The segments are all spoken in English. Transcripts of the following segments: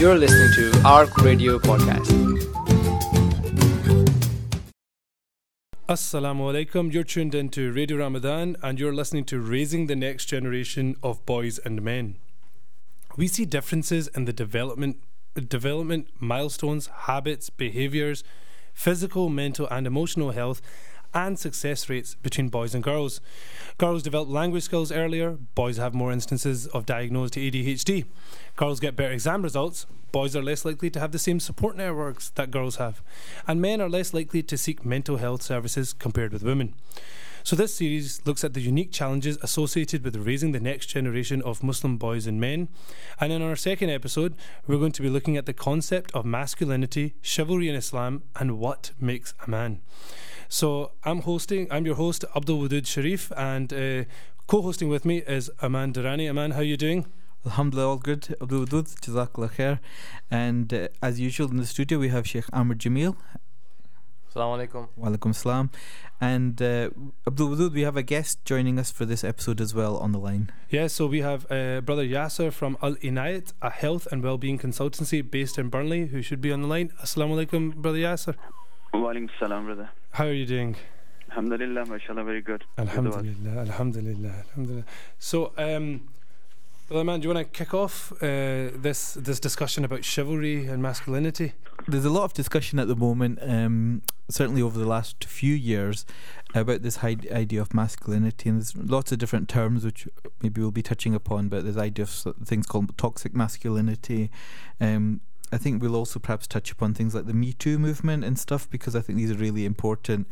You're listening to ARC Radio Podcast. Assalamu alaikum. You're tuned into Radio Ramadan and you're listening to Raising the Next Generation of Boys and Men. We see differences in the development development milestones, habits, behaviors, physical, mental and emotional health and success rates between boys and girls. Girls develop language skills earlier, boys have more instances of diagnosed ADHD. Girls get better exam results, boys are less likely to have the same support networks that girls have, and men are less likely to seek mental health services compared with women. So, this series looks at the unique challenges associated with raising the next generation of Muslim boys and men. And in our second episode, we're going to be looking at the concept of masculinity, chivalry in Islam, and what makes a man. So, I'm hosting, I'm your host, Abdul Wadud Sharif, and uh, co hosting with me is Aman Durrani. Aman, how are you doing? Alhamdulillah, all good. Abdul Wadud, Jazakallah khair. And uh, as usual in the studio, we have Sheikh Amr Jamil. Assalamu alaikum. Walaikum salam. And uh, Abdul Wadud, we have a guest joining us for this episode as well on the line. Yeah, so we have uh, Brother Yasser from Al Inayat, a health and well-being consultancy based in Burnley, who should be on the line. Assalamu alaikum, Brother Yasser. Walaikum salam, brother. How are you doing? Alhamdulillah, mashallah, very good. Alhamdulillah, alhamdulillah, alhamdulillah. So, um, Brother Aman, do you want to kick off uh, this this discussion about chivalry and masculinity? There's a lot of discussion at the moment, um, certainly over the last few years, about this idea of masculinity, and there's lots of different terms which maybe we'll be touching upon. But there's idea of things called toxic masculinity. Um, I think we'll also perhaps touch upon things like the Me Too movement and stuff because I think these are really important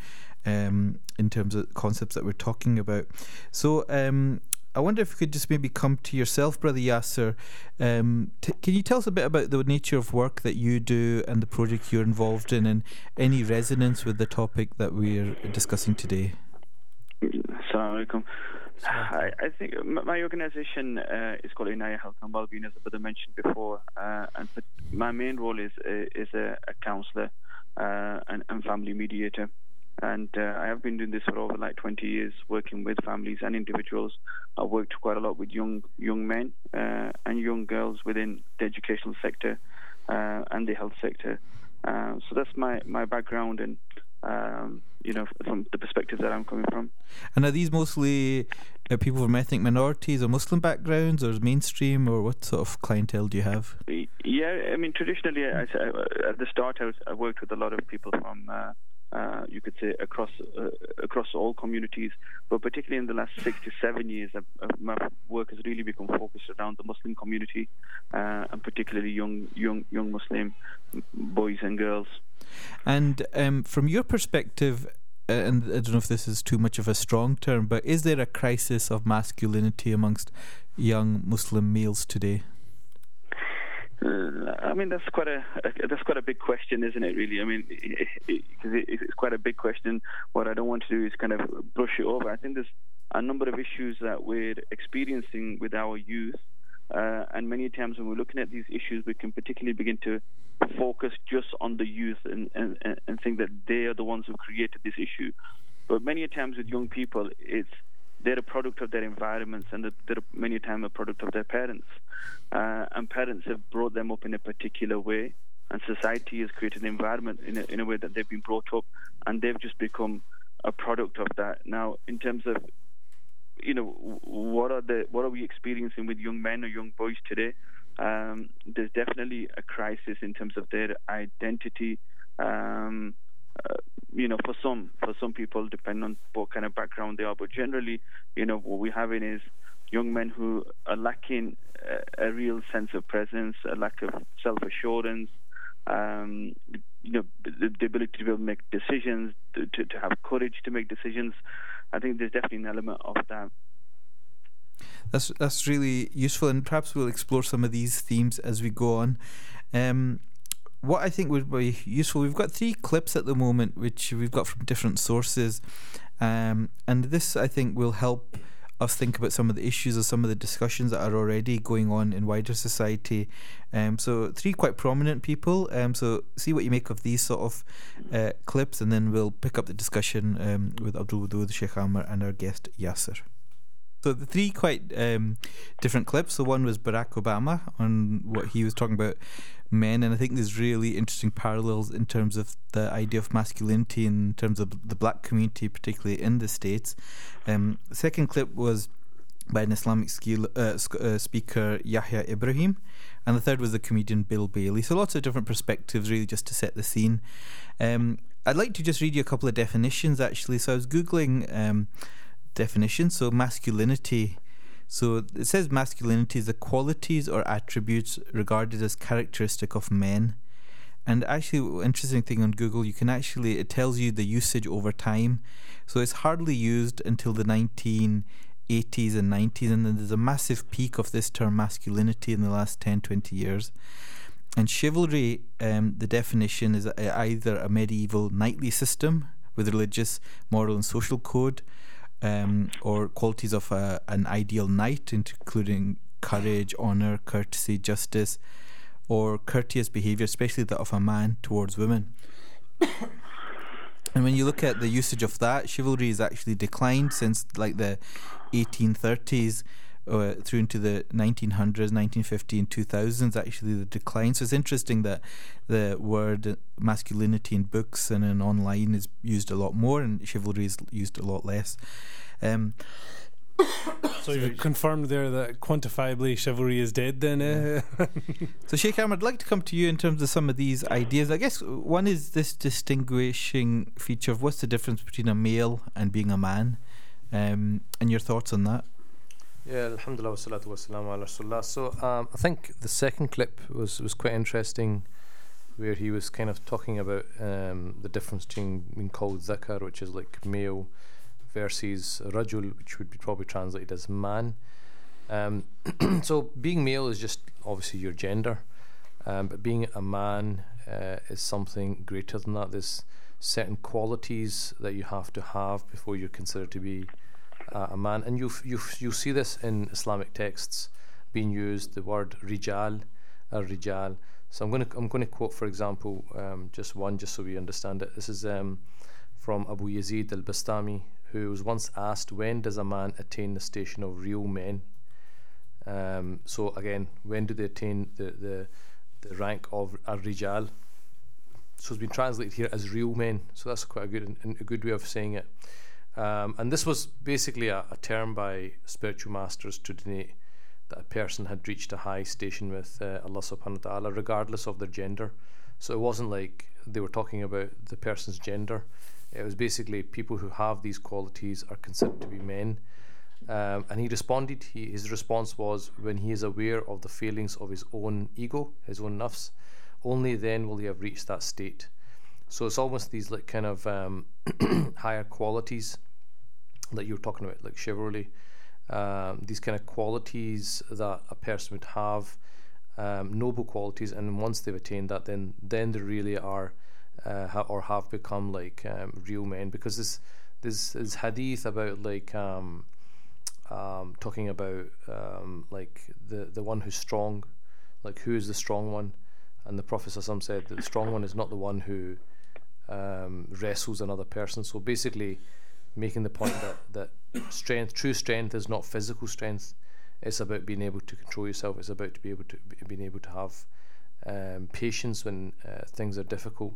um, in terms of concepts that we're talking about. So, um, I wonder if you could just maybe come to yourself, Brother Yasser. Um, t- can you tell us a bit about the nature of work that you do and the project you're involved in, and any resonance with the topic that we're discussing today? Assalamu alaikum. I, I, think my organization uh, is called Inaya Health and Wellbeing, as I mentioned before, uh, and my main role is uh, is a, a counselor uh, and, and family mediator. And uh, I have been doing this for over like 20 years, working with families and individuals. I've worked quite a lot with young young men uh, and young girls within the educational sector and the health sector. So that's my, my background and um, you know from the perspective that I'm coming from. And are these mostly uh, people from ethnic minorities or Muslim backgrounds, or mainstream, or what sort of clientele do you have? Yeah, I mean traditionally, I, I, at the start, I, was, I worked with a lot of people from uh, uh, you could say across uh, across all communities, but particularly in the last six to seven years, uh, my work has really become focused around the Muslim community, uh, and particularly young young young Muslim boys and girls. And um, from your perspective, uh, and I don't know if this is too much of a strong term, but is there a crisis of masculinity amongst young Muslim males today? I mean, that's quite a, a, that's quite a big question, isn't it? Really, I mean, because it, it, it's quite a big question. What I don't want to do is kind of brush it over. I think there's a number of issues that we're experiencing with our youth, uh, and many times when we're looking at these issues, we can particularly begin to focus just on the youth and, and, and think that they are the ones who created this issue. But many times with young people, it's they're a product of their environments and they're many times a product of their parents. Uh, and parents have brought them up in a particular way, and society has created an environment in a, in a way that they've been brought up, and they've just become a product of that. Now, in terms of you know what are the what are we experiencing with young men or young boys today? Um, there's definitely a crisis in terms of their identity. Um, uh, you know, for some for some people, depending on what kind of background they are, but generally, you know, what we're having is young men who are lacking a, a real sense of presence, a lack of self assurance, um, you know, the, the, ability to be able to make decisions, to, to, to have courage to make decisions. I think there's definitely an element of that. That's that's really useful, and perhaps we'll explore some of these themes as we go on. Um, what I think would be useful, we've got three clips at the moment, which we've got from different sources, um, and this I think will help us think about some of the issues or some of the discussions that are already going on in wider society. Um, so three quite prominent people. Um, so see what you make of these sort of uh, clips, and then we'll pick up the discussion um, with Abdul Wadud, Sheikh Amr, and our guest Yasser. So the three quite um, different clips. So one was Barack Obama on what he was talking about men, and I think there's really interesting parallels in terms of the idea of masculinity in terms of the black community, particularly in the states. Um, second clip was by an Islamic skill, uh, uh, speaker Yahya Ibrahim, and the third was the comedian Bill Bailey. So lots of different perspectives, really, just to set the scene. Um, I'd like to just read you a couple of definitions, actually. So I was googling definitions. So masculinity. So it says masculinity is the qualities or attributes regarded as characteristic of men. And actually, interesting thing on Google, you can actually it tells you the usage over time. So it's hardly used until the 1980s and 90s, and then there's a massive peak of this term masculinity in the last 10, 20 years. And chivalry, um, the definition is either a medieval knightly system with religious, moral, and social code, um, or qualities of a, an ideal knight, including courage, honor, courtesy, justice, or courteous behavior, especially that of a man towards women. and when you look at the usage of that, chivalry has actually declined since like the 1830s. Uh, through into the 1900s, 1950, and 2000s, actually the decline. So it's interesting that the word masculinity in books and in online is used a lot more, and chivalry is used a lot less. Um, so you've confirmed there that quantifiably chivalry is dead then eh? so Sheikh Amr, I'd like to come to you in terms of some of these ideas. I guess one is this distinguishing feature of what's the difference between a male and being a man um, and your thoughts on that. Yeah, alhamdulillah wassalatu wassalamu ala rasulullah. So um, I think the second clip was, was quite interesting where he was kind of talking about um, the difference between being called zakar, which is like male, versus rajul, which would be probably translated as man. Um, so being male is just obviously your gender, um, but being a man uh, is something greater than that. There's certain qualities that you have to have before you're considered to be uh, a man, and you you you see this in Islamic texts being used. The word rijal, or rijal. So I'm going to I'm going to quote, for example, um, just one, just so we understand it. This is um, from Abu Yazid al-Bastami, who was once asked, "When does a man attain the station of real men?" Um, so again, when do they attain the the, the rank of a rijal? So it's been translated here as real men. So that's quite a good a good way of saying it. Um, and this was basically a, a, term by spiritual masters to denote that a person had reached a high station with uh, Allah subhanahu wa ta'ala, regardless of their gender. So it wasn't like they were talking about the person's gender. It was basically people who have these qualities are considered to be men. Um, and he responded, he, his response was when he is aware of the failings of his own ego, his own nafs, only then will he have reached that state. So it's almost these like kind of um, higher qualities that you're talking about, like chivalry, um, these kind of qualities that a person would have, um, noble qualities, and once they've attained that, then then they really are, uh, ha- or have become like um, real men. Because this this is hadith about like um, um, talking about um, like the the one who's strong, like who is the strong one, and the Prophet said that the strong one is not the one who wrestles another person. So basically making the point that, that strength, true strength, is not physical strength. It's about being able to control yourself. It's about to be able to be, being able to have um, patience when uh, things are difficult.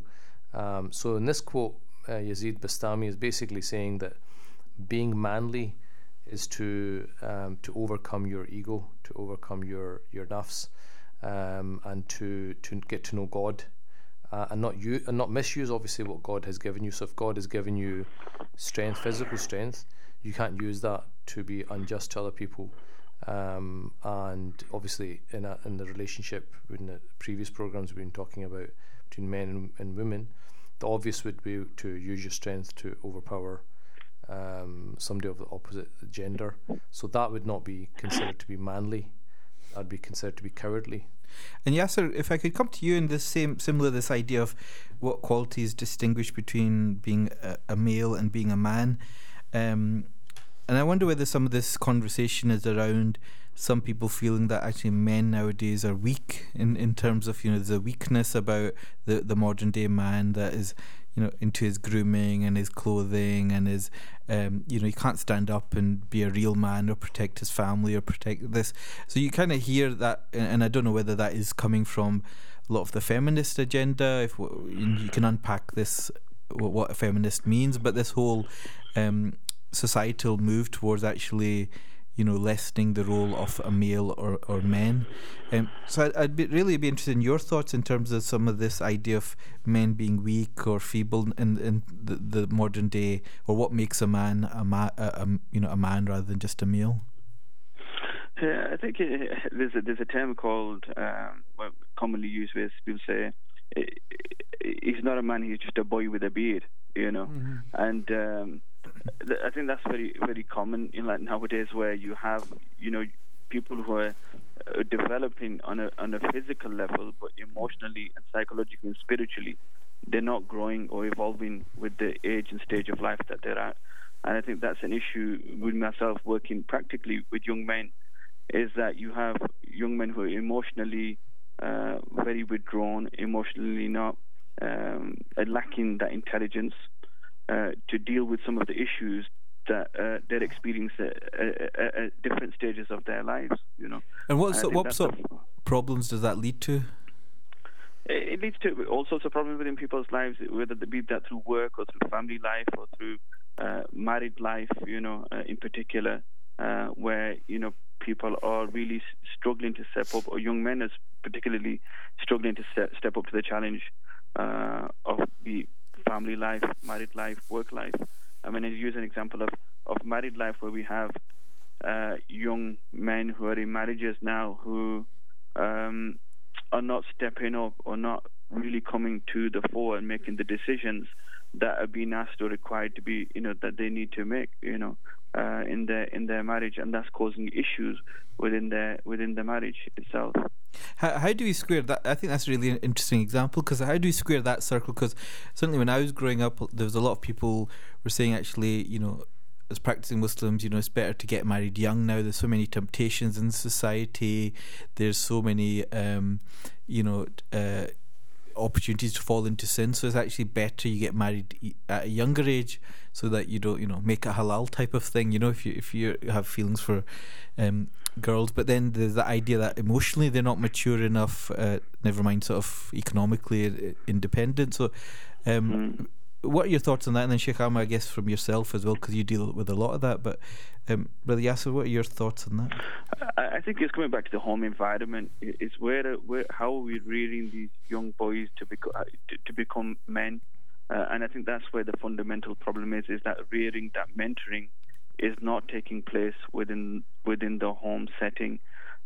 Um, so in this quote, uh, Yazid Bastami is basically saying that being manly is to um, to overcome your ego, to overcome your your nafs, um, and to to get to know God uh, and not you and not misuse obviously what God has given you. So if God has given you strength, physical strength, you can't use that to be unjust to other people. Um, and obviously in a, in the relationship in the previous programs we've been talking about between men and, and women, the obvious would be to use your strength to overpower um, somebody of the opposite gender. So that would not be considered to be manly. That'd be considered to be cowardly. And Yasser, if I could come to you in this same similar this idea of what qualities distinguish between being a, a male and being a man, um, and I wonder whether some of this conversation is around some people feeling that actually men nowadays are weak in, in terms of you know there's a weakness about the, the modern day man that is you know, into his grooming and his clothing and his, um, you know, he can't stand up and be a real man or protect his family or protect this. So you kind of hear that, and I don't know whether that is coming from a lot of the feminist agenda. If you can unpack this, what a feminist means, but this whole um, societal move towards actually you know, lessening the role of a male or, or men. Um, so I'd, I'd be really be interested in your thoughts in terms of some of this idea of men being weak or feeble in, in the, the modern day, or what makes a man a, ma- a, a you know a man rather than just a male. Yeah, I think uh, there's a, there's a term called um, well, commonly used where people say he's not a man, he's just a boy with a beard, you know, mm-hmm. and. Um, I think that's very very common in like nowadays where you have you know people who are uh, developing on a on a physical level, but emotionally and psychologically and spiritually, they're not growing or evolving with the age and stage of life that they're at. And I think that's an issue with myself working practically with young men, is that you have young men who are emotionally uh, very withdrawn, emotionally not um, lacking that intelligence to deal with some of the issues that uh, they're experiencing at, at, at, different stages of their lives. You know. And what so, what sort of problems does that lead to? It leads to all sorts of problems within people's lives, whether they be that through work or through family life or through uh, married life. You know, uh, in particular, uh, where you know people are really struggling to step up, or young men are particularly struggling to step, step up to the challenge uh, of the family life, married life, work life. I mean, I use an example of, of married life where we have uh, young men who are in marriages now who um, are not stepping up or not really coming to the fore and making the decisions that are being asked or required to be, you know, that they need to make, you know, uh, in their in their marriage, and that's causing issues within their within the marriage itself. How, how do we square that? I think that's really an interesting example because how do we square that circle? Because certainly when I was growing up, there was a lot of people were saying actually, you know, as practicing Muslims, you know, it's better to get married young now. There's so many temptations in society. There's so many, um, you know, uh, opportunities to fall into sin. So it's actually better you get married at a younger age, so that you don't, you know, make a halal type of thing. You know, if you if you have feelings for um, girls, but then there's the idea that emotionally they're not mature enough. Uh, never mind, sort of economically uh, independent. So. Um, mm. What are your thoughts on that? And then Sheikh Amr, I guess, from yourself as well, because you deal with a lot of that. But um, Brother Yasser, what are your thoughts on that? I think it's coming back to the home environment. It's where, where how are we rearing these young boys to, beco- uh, to, to become men? Uh, and I think that's where the fundamental problem is: is that rearing, that mentoring, is not taking place within within the home setting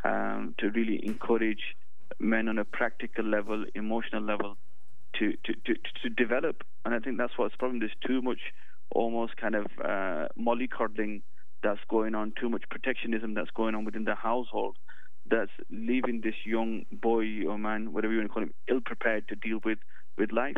um, to really encourage men on a practical level, emotional level, to, to, to, to develop. And I think that's what's the problem. There's too much almost kind of uh, mollycoddling that's going on, too much protectionism that's going on within the household that's leaving this young boy or man, whatever you want to call him, ill prepared to deal with, with life.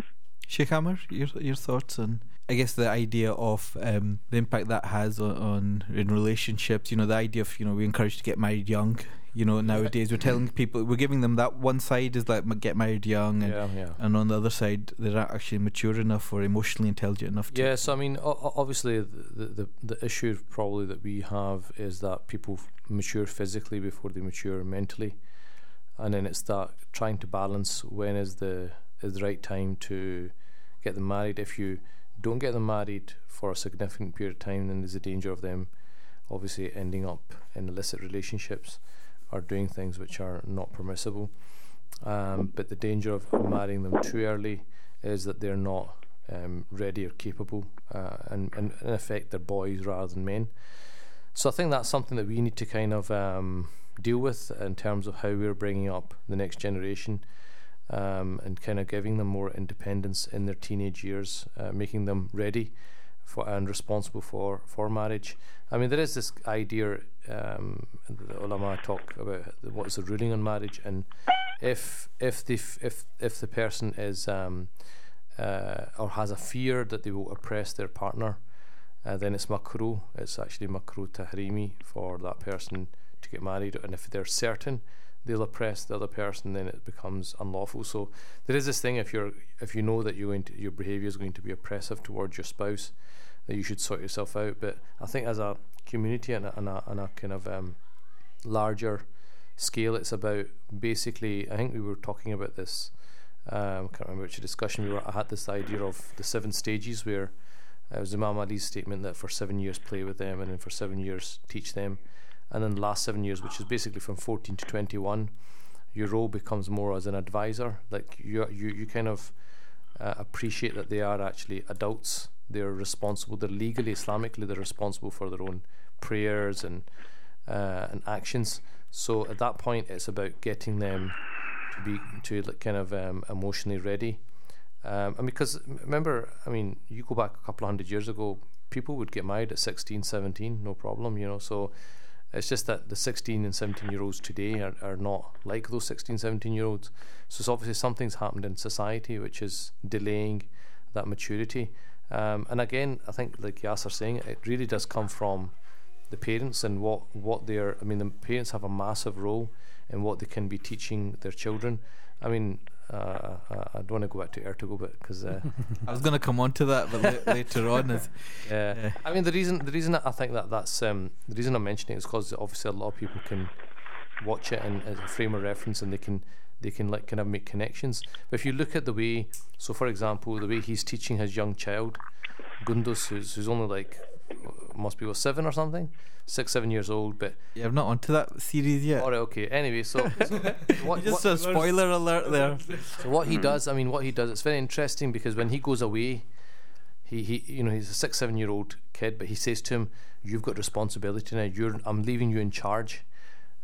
Sheikh Amr, your your thoughts on I guess the idea of um, the impact that has on, on, in relationships. You know, the idea of you know we encourage to get married young. You know, nowadays we're telling people we're giving them that one side is like get married young, and, yeah, yeah. and on the other side they're not actually mature enough or emotionally intelligent enough. to... Yes, I mean obviously the, the the issue probably that we have is that people mature physically before they mature mentally, and then it's that trying to balance when is the is the right time to get them married. If you don't get them married for a significant period of time, then there's a danger of them obviously ending up in illicit relationships or doing things which are not permissible. Um, but the danger of marrying them too early is that they're not um, ready or capable, uh, and, and, in effect, they're boys rather than men. So I think that's something that we need to kind of um, deal with in terms of how we're bringing up the next generation um, and kind of giving them more independence in their teenage years, uh, making them ready for and responsible for, for marriage. I mean, there is this idea, um, the ulama talk about what is the ruling on marriage, and if if the if if the person is um, uh, or has a fear that they will oppress their partner, uh, then it's makruh. It's actually makruh tahrimi for that person to get married, and if they're certain they'll oppress the other person, then it becomes unlawful. So there is this thing if you're if you know that to, your behaviour is going to be oppressive towards your spouse, that you should sort yourself out. But I think as a community and a, and a, and a kind of um, larger scale, it's about basically. I think we were talking about this. Um, I can't remember which discussion we were. I had this idea of the seven stages where it was Imam Ali's statement that for seven years play with them and then for seven years teach them, and then the last seven years, which is basically from 14 to 21, your role becomes more as an advisor. Like you, you, you kind of uh, appreciate that they are actually adults. They're responsible. They're legally, Islamically, they're responsible for their own prayers and uh, and actions. So at that point, it's about getting them to be to kind of um, emotionally ready. Um, and because remember, I mean, you go back a couple of hundred years ago, people would get married at 16, 17, no problem, you know. So it's just that the 16 and 17 year olds today are, are not like those 16, 17 year olds. So it's obviously something's happened in society which is delaying that maturity. Um, and again, I think, like Yasser saying, it really does come from the parents and what, what they're. I mean, the parents have a massive role in what they can be teaching their children. I mean, uh, I don't want to go back to Ertugrul, but because uh, I was going to come on to that, but la- later on, is yeah. Yeah. I mean, the reason the reason that I think that that's um, the reason I'm mentioning it is because obviously a lot of people can watch it in, as a frame of reference and they can they can like kind of make connections. But if you look at the way, so for example, the way he's teaching his young child, Gunduz, who's, who's only like must be what seven or something, six seven years old, but yeah, I'm not onto that series yet. all right, okay. Anyway, so, so what, Just what, a spoiler alert there. so what he does, I mean, what he does, it's very interesting because when he goes away, he, he you know he's a six seven year old kid, but he says to him, "You've got responsibility now. You're I'm leaving you in charge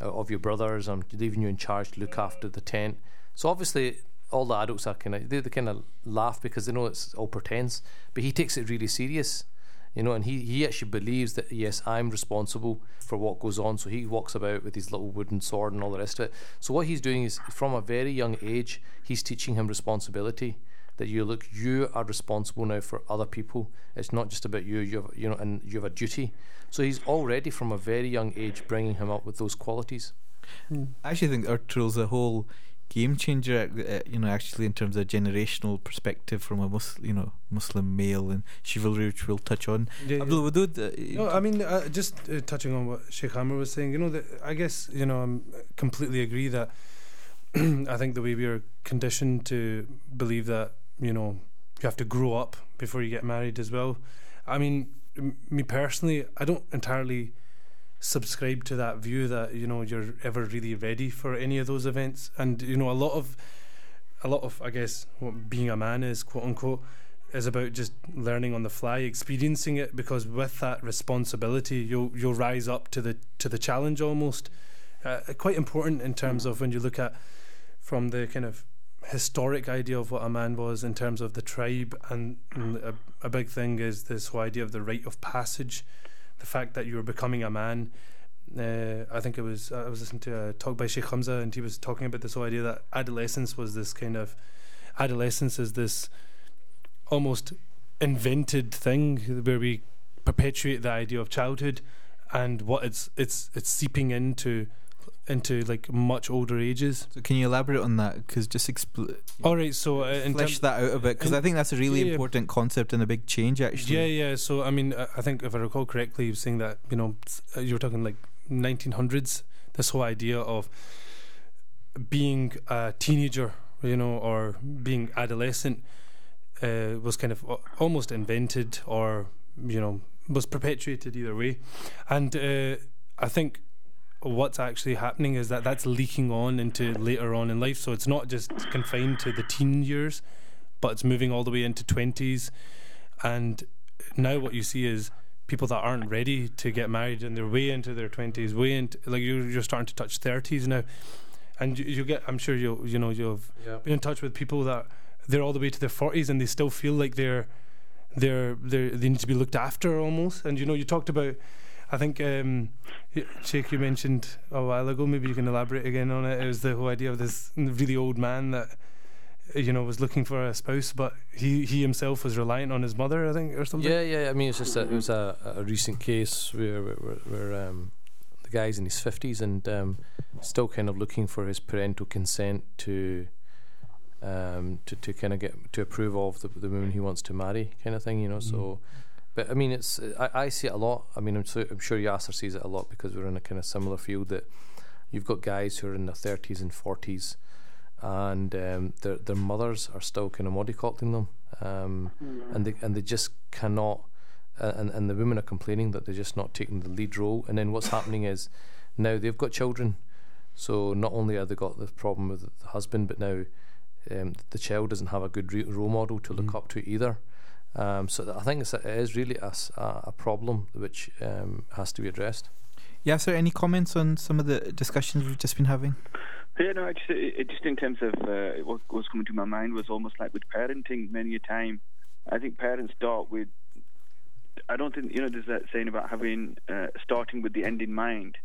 Uh, of your brothers. I'm leaving you in charge to look after the tent." So obviously, all the adults are kind of they, they kind of laugh because they know it's all pretense, but he takes it really serious. You know, and he, he actually believes that yes, I'm responsible for what goes on. So he walks about with his little wooden sword and all the rest of it. So what he's doing is, from a very young age, he's teaching him responsibility. That you look, you are responsible now for other people. It's not just about you. You have, you know, and you have a duty. So he's already from a very young age bringing him up with those qualities. I actually think Ertugrul's a whole game changer. Uh, you know, actually in terms of generational perspective from a Mus- you know Muslim male and chivalry, which we'll touch on. Yeah, yeah. Wadud, uh, No, I mean, uh, just uh, touching on what Sheikh Amr was saying, you know, that I guess, you know, I completely agree that I think the way we are conditioned to believe that, you know, you have to grow up before you get married as well. I mean, me personally, I don't entirely subscribe to that view that, you know, you're ever really ready for any of those events. And, you know, a lot of, a lot of, I guess, what being a man is, quote unquote, is about just learning on the fly, experiencing it. Because with that responsibility, you'll you'll rise up to the to the challenge almost. Uh, quite important in terms of when you look at from the kind of historic idea of what a man was in terms of the tribe, and, and a, a big thing is this whole idea of the rite of passage, the fact that you were becoming a man. Uh, I think it was I was listening to a talk by Sheikh Hamza, and he was talking about this whole idea that adolescence was this kind of adolescence is this almost invented thing where we perpetuate the idea of childhood and what it's it's it's seeping into into like much older ages. so can you elaborate on that? Because just expl- All right, so uh, flesh that out a bit, because I think that's a really yeah, important concept and a big change. Actually, yeah, yeah. So I mean, I think if I recall correctly, you were saying that you know uh, you were talking like 1900s. This whole idea of being a teenager, you know, or being adolescent, uh, was kind of almost invented, or you know, was perpetuated either way. And uh, I think what's actually happening is that that's leaking on into later on in life. So it's not just confined to the teen years, but it's moving all the way into twenties. And now what you see is people that aren't ready to get married and they're way into their twenties, way into like you're you're starting to touch thirties now, and you, you get I'm sure you will you know you've Yeah. been in touch with people that they're all the way to their forties and they still feel like they're they're they they need to be looked after almost. And you know you talked about. I think um, Sheikh, you mentioned a while ago. Maybe you can elaborate again on it. It was the whole idea of this really old man that you know was looking for a spouse, but he he himself was reliant on his mother, I think, or something. Yeah, yeah. I mean, it's just that it was a, a recent case where where, where um, the guy's in his fifties and um, still kind of looking for his parental consent to um, to to kind of get to approve of the, the woman he wants to marry, kind of thing, you know. Mm. So, but I mean, it's I, I see it a lot. I mean, I'm, so, I'm sure Yasser sees it a lot because we're in a kind of similar field that you've got guys who are in their thirties and forties, and um, their their mothers are still kind of mollycoddling them, um, and they and they just cannot. Uh, and and the women are complaining that they're just not taking the lead role. And then what's happening is now they've got children, so not only have they got the problem with the husband, but now um, the child doesn't have a good re- role model to look Mm. up to either. Um, so I think it's a, it is really a problem which um, has to be addressed. Yasser. Any comments on some of the discussions we've just been having? Yeah, no, just, it, it just in terms of uh, what was coming to my mind was almost like with parenting. Many a time, I think parents start with. I don't think you know. There's that saying about having uh, starting with the end in mind.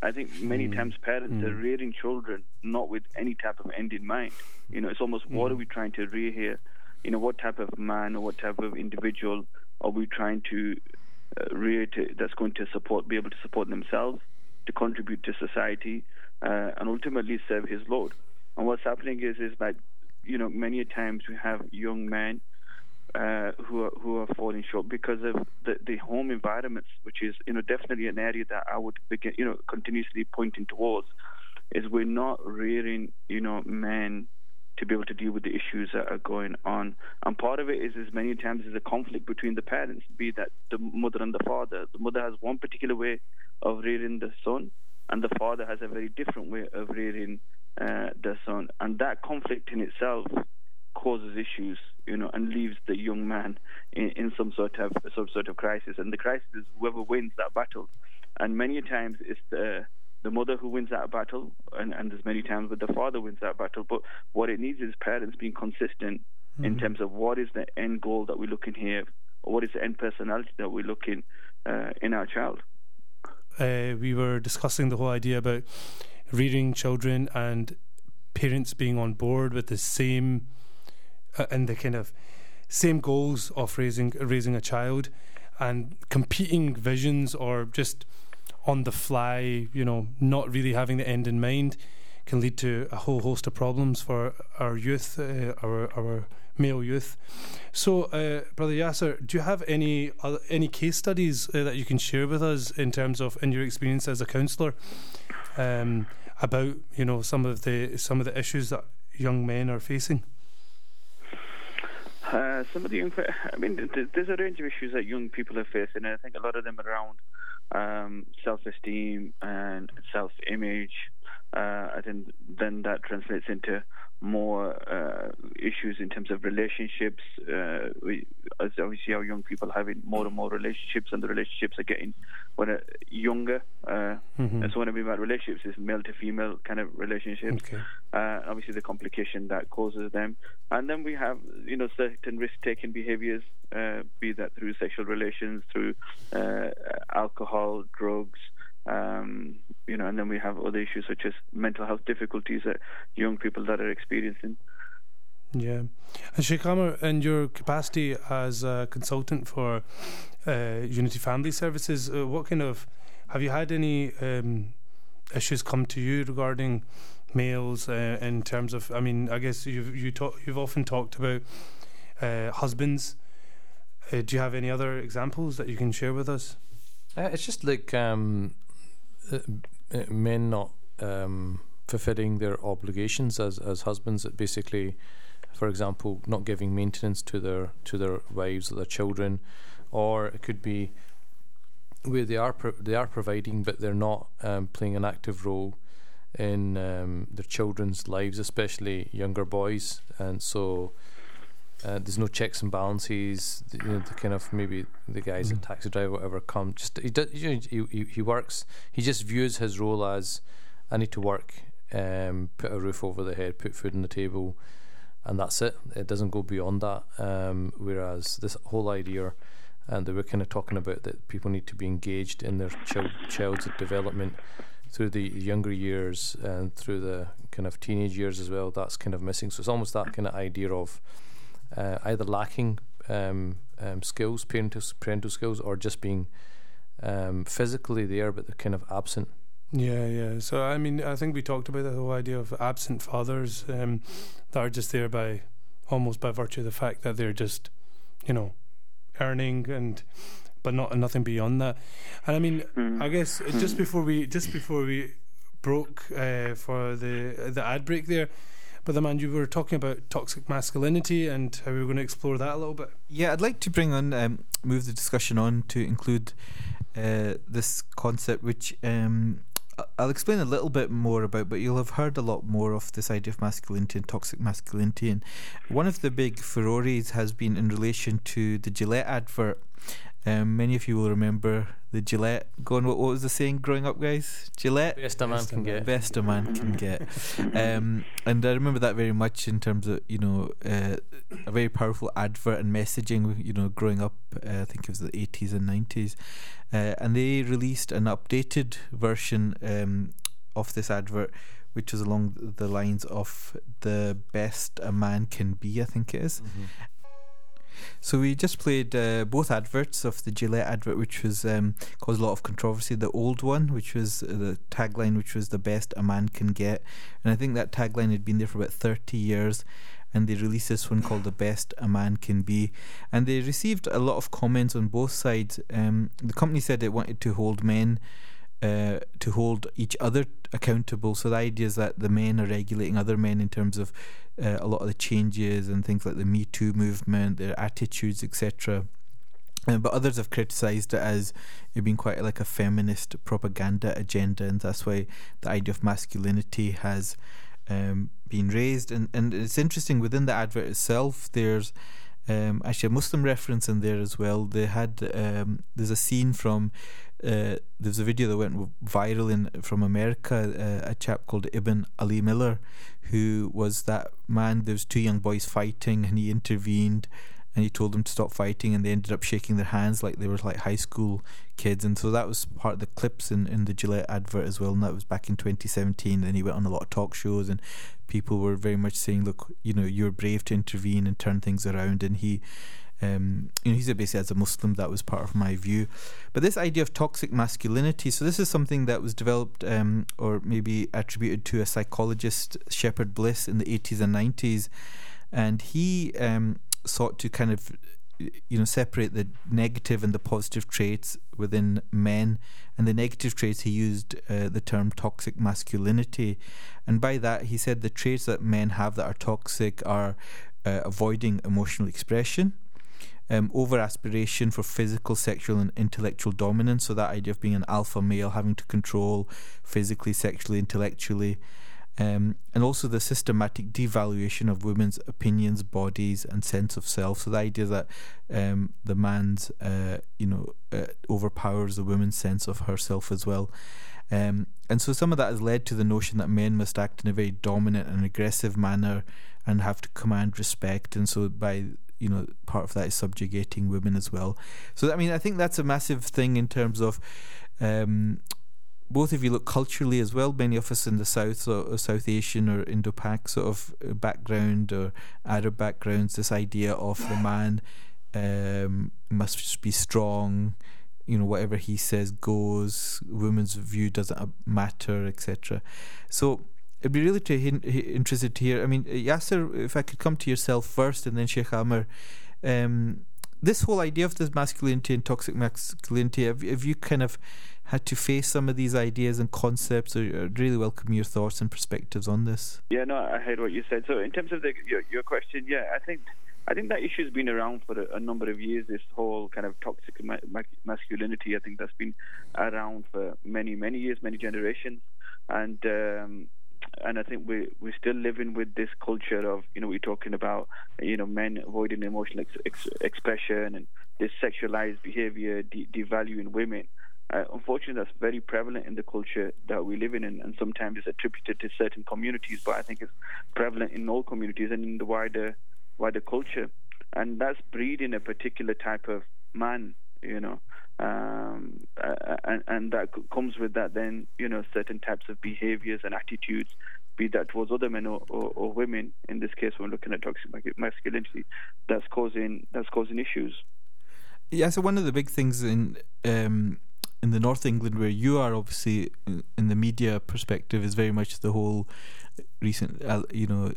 I think many Mm. times parents are Mm. rearing children not with any type of end in mind. You know, it's almost what are Mm. we trying to rear here? You know, what type of man or what type of individual are we trying to uh, rear to, that's going to support, be able to support themselves, to contribute to society, uh, and ultimately serve His Lord. And what's happening is, is that you know, many times we have young men uh, who are who are falling short because of the, the home environments, which is you know definitely an area that I would begin you know continuously pointing towards, is we're not rearing you know men to be able to deal with the issues that are going on, and part of it is is many times is a conflict between the parents, be that the mother and the father. The mother has one particular way of rearing the son, and the father has a very different way of rearing uh, the son, and that conflict in itself causes issues, you know, and leaves the young man in, in some sort of some sort of crisis. And the crisis is whoever wins that battle. And many times it's the the mother who wins that battle, and, and there's many times where the father wins that battle. But what it needs is parents being consistent in terms of what is the end goal that we're looking here, or what is the end personality that we're looking uh, in our child. uh, we were discussing the whole idea about rearing children and parents being on board with the same uh, and the kind of same goals of raising raising a child and competing visions or just on the fly, you know, not really having the end in mind can lead to a whole host of problems for our youth, uh, our our male youth. So, uh, brother Yasser, do you have any uh, any case studies uh, that you can share with us in terms of in your experience as a counsellor um, about you know some of the some of the issues that young men are facing? Uh, some of the young, I mean, th- th- there's a range of issues that young people are facing, and I think a lot of them around um, self-esteem and self-image. Uh, I think then that translates into more uh, issues in terms of relationships. Uh, we, as we see our young people having more and more relationships, and the relationships are getting when uh, younger. Uh, Mhm. And so when I mean about relationships, is male to female kind of relationships Okay. uh, obviously the complication that causes them. And then we have, you know, certain risk-taking behaviors, uh, be that through sexual relations, through uh, alcohol, drugs, um, you know, and then we have other issues such as mental health difficulties that young people that are experiencing. Yeah. And Sheikh Amr, in your capacity as a consultant for uh, Unity Family Services, uh, what kind of have you had any um, issues come to you regarding males uh, in terms of? I mean, I guess you've you talk, you've often talked about uh, husbands. Uh, do you have any other examples that you can share with us? Uh, it's just like um, uh, uh, men not um, fulfilling their obligations as as husbands. Basically, for example, not giving maintenance to their to their wives or their children, or it could be where they are pro- they are providing, but they're not um, playing an active role in um, their children's lives, especially younger boys, and so. Uh, there's no checks and balances. The, you know, the kind of maybe the guys, a Mm. taxi driver, whatever, come. Just he does. You know, he, he he works. He just views his role as I need to work, um, put a roof over the head, put food on the table, and that's it. It doesn't go beyond that. Um, whereas this whole idea, and they were kind of talking about that people need to be engaged in their child child's development through the younger years and through the kind of teenage years as well. That's kind of missing. So it's almost that kind of idea of uh, either lacking um, um, skills, parental parental skills, or just being um, physically there but they're kind of absent Yeah, yeah. So I mean, I think we talked about the whole idea of absent fathers um, that are just there by almost by virtue of the fact that they're just, you know, earning and but not nothing beyond that. And I mean, Mm. I guess uh, just before we just before we broke uh, for the the ad break there, but the man you were talking about toxic masculinity and how we were going to explore that a little bit. Yeah, I'd like to bring on, um, move the discussion on to include uh, this concept, which um, I'll explain a little bit more about, but you'll have heard a lot more of this idea of masculinity and toxic masculinity. And one of the big furores has been in relation to the Gillette advert. Um, many of you will remember the Gillette. Going, what, what was the saying growing up, guys? Gillette? Best a man Best can get. best a man can get. Um, and I remember that very much in terms of you know uh, a very powerful advert and messaging. You know, growing up, uh, I think it was the eighties and nineties, uh, and they released an updated version um, of this advert. Which was along the lines of the best a man can be, I think it is. Mhm. So we just played uh, both adverts of the Gillette advert, which was um, caused a lot of controversy. The old one, which was uh, the tagline, which was "the best a man can get," and I think that tagline had been there for about thirty years. And they released this one called "the best a man can be," and they received a lot of comments on both sides. Um, the company said it wanted to hold men. Uh, to hold each other accountable. So the idea is that the men are regulating other men in terms of uh, a lot of the changes and things like the Me Too movement, their attitudes, etc. Uh, but others have criticised it as it being quite like a feminist propaganda agenda, and that's why the idea of masculinity has um, been raised. And and it's interesting within the advert itself. There's um, actually a Muslim reference in there as well. They had um, there's a scene from uh, there's a video that went viral in from America. Uh, a chap called Ibn Ali Miller, who was that man. There was two young boys fighting, and he intervened, and he told them to stop fighting, and they ended up shaking their hands like they were like high school kids. And so that was part of the clips in, in the Gillette advert as well. And that was back in 2017. And he went on a lot of talk shows, and people were very much saying, "Look, you know, you're brave to intervene and turn things around." And he um, you know, he said basically as a Muslim that was part of my view. But this idea of toxic masculinity, so this is something that was developed um, or maybe attributed to a psychologist, Shepard Bliss, in the 80s and 90s. And he um, sought to kind of you know separate the negative and the positive traits within men and the negative traits he used uh, the term toxic masculinity and by that he said the traits that men have that are toxic are uh, avoiding emotional expression um, over aspiration for physical, sexual, and intellectual dominance. So that idea of being an alpha male, having to control physically, sexually, intellectually, um, and also the systematic devaluation of women's opinions, bodies, and sense of self. So the idea that um, the man's, uh, you know, uh, overpowers the woman's sense of herself as well. Um, and so some of that has led to the notion that men must act in a very dominant and aggressive manner and have to command respect. And so by you know part of that is subjugating women as well. So i mean i think that's a massive thing in terms of um, both if you look culturally as well. Many of us in the south or south asian or Indo-Pak sort of background or arab backgrounds this idea of the man um, must be strong. You know whatever he says goes. Women's view doesn't matter etc so I'd be really interested to hear. I mean, Yasser, if I could come to yourself first, and then Sheikh Amr. Um, this whole idea of this masculinity and toxic masculinity, have, have you kind of had to face some of these ideas and concepts? I'd really welcome your thoughts and perspectives on this. Yeah, no, I heard what you said. So, in terms of the, your, your question, yeah, I think I think that issue's been around for a, a number of years. This whole kind of toxic ma- masculinity, I think that's been around for many, many years, many generations, and um, and I think we we're still living with this culture of you know we're talking about you know men avoiding emotional ex- ex- expression and this sexualized behavior, de- devaluing women. Uh, unfortunately, that's very prevalent in the culture that we live in, and, and sometimes it's attributed to certain communities. But I think it's prevalent in all communities and in the wider wider culture, and that's breeding a particular type of man. You know, um, and, and that comes with that then you know certain types of behaviors and attitudes be that towards other men or, or, or women. In this case we're looking at toxic masculinity. That's causing that's causing issues. Yeah so one of the big things in um, in the North England where you are, obviously in, the media perspective, is very much the whole recent, uh, you know,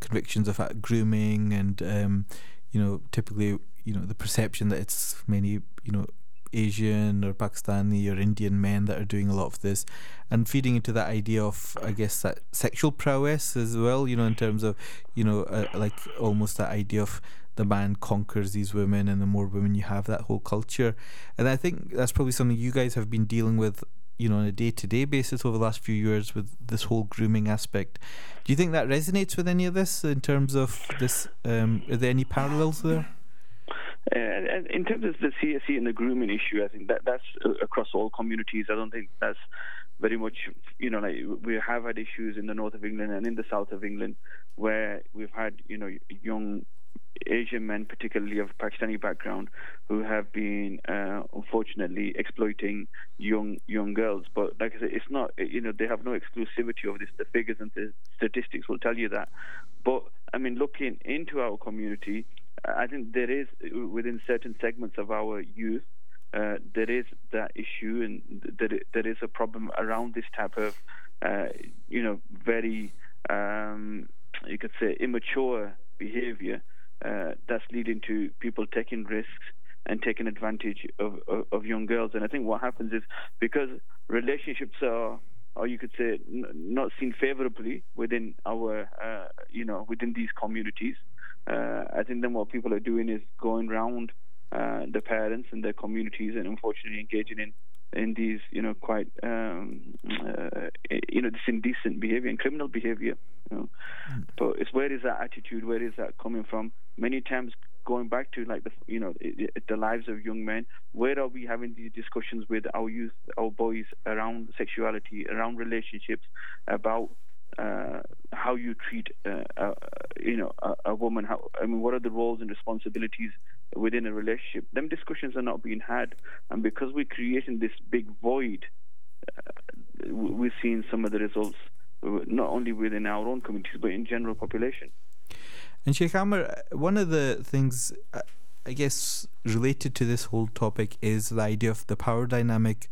convictions of uh, grooming and um, you know, typically, you know, the perception that it's many, you know, Asian or Pakistani or Indian men that are doing a lot of this, and feeding into that idea of, I guess, that sexual prowess as well. You know, in terms of, you know, uh, like almost that idea of the man conquers these women, and the more women you have, that whole culture. And I think that's probably something you guys have been dealing with you know on a day to day basis over the last few years with this whole grooming aspect. Do you think that resonates with any of this in terms of this? Um, are there any parallels there? Uh, in terms of the CSE and the grooming issue, I think that that's across all communities. I don't think that's very much, you know, like we have had issues in the north of England and in the south of England where we've had, you know, young Asian men, particularly of Pakistani background, who have been uh, unfortunately exploiting young young girls. But like I said, it's not you know they have no exclusivity of this. The figures and the statistics will tell you that. But I mean, looking into our community, I think there is within certain segments of our youth. Uh, there is that issue, and there, there is a problem around this type of, uh, you know, very, um, you could say, immature behavior uh, that's leading to people taking risks and taking advantage of, of, of, young girls. And I think what happens is because relationships are, or you could say, n- not seen favorably within our, uh, you know, within these communities. Uh, I think then what people are doing is going around uh, the parents and their communities and unfortunately engaging in in these, you know, quite, um, uh, you know, this indecent behavior and criminal behavior. You know. Mm. But it's where is that attitude? Where is that coming from? Many times going back to like the, you know, the lives of young men. Where are we having these discussions with our youth, our boys around sexuality, around relationships, about uh, how you treat, uh, uh, you know, a, a, woman. How I mean, what are the roles and responsibilities within a relationship? Them discussions are not being had, and because we're creating this big void, uh, we're seeing some of the results uh, not only within our own communities but in general population. And Sheikh Amr, one of the things. I guess related to this whole topic is the idea of the power dynamic,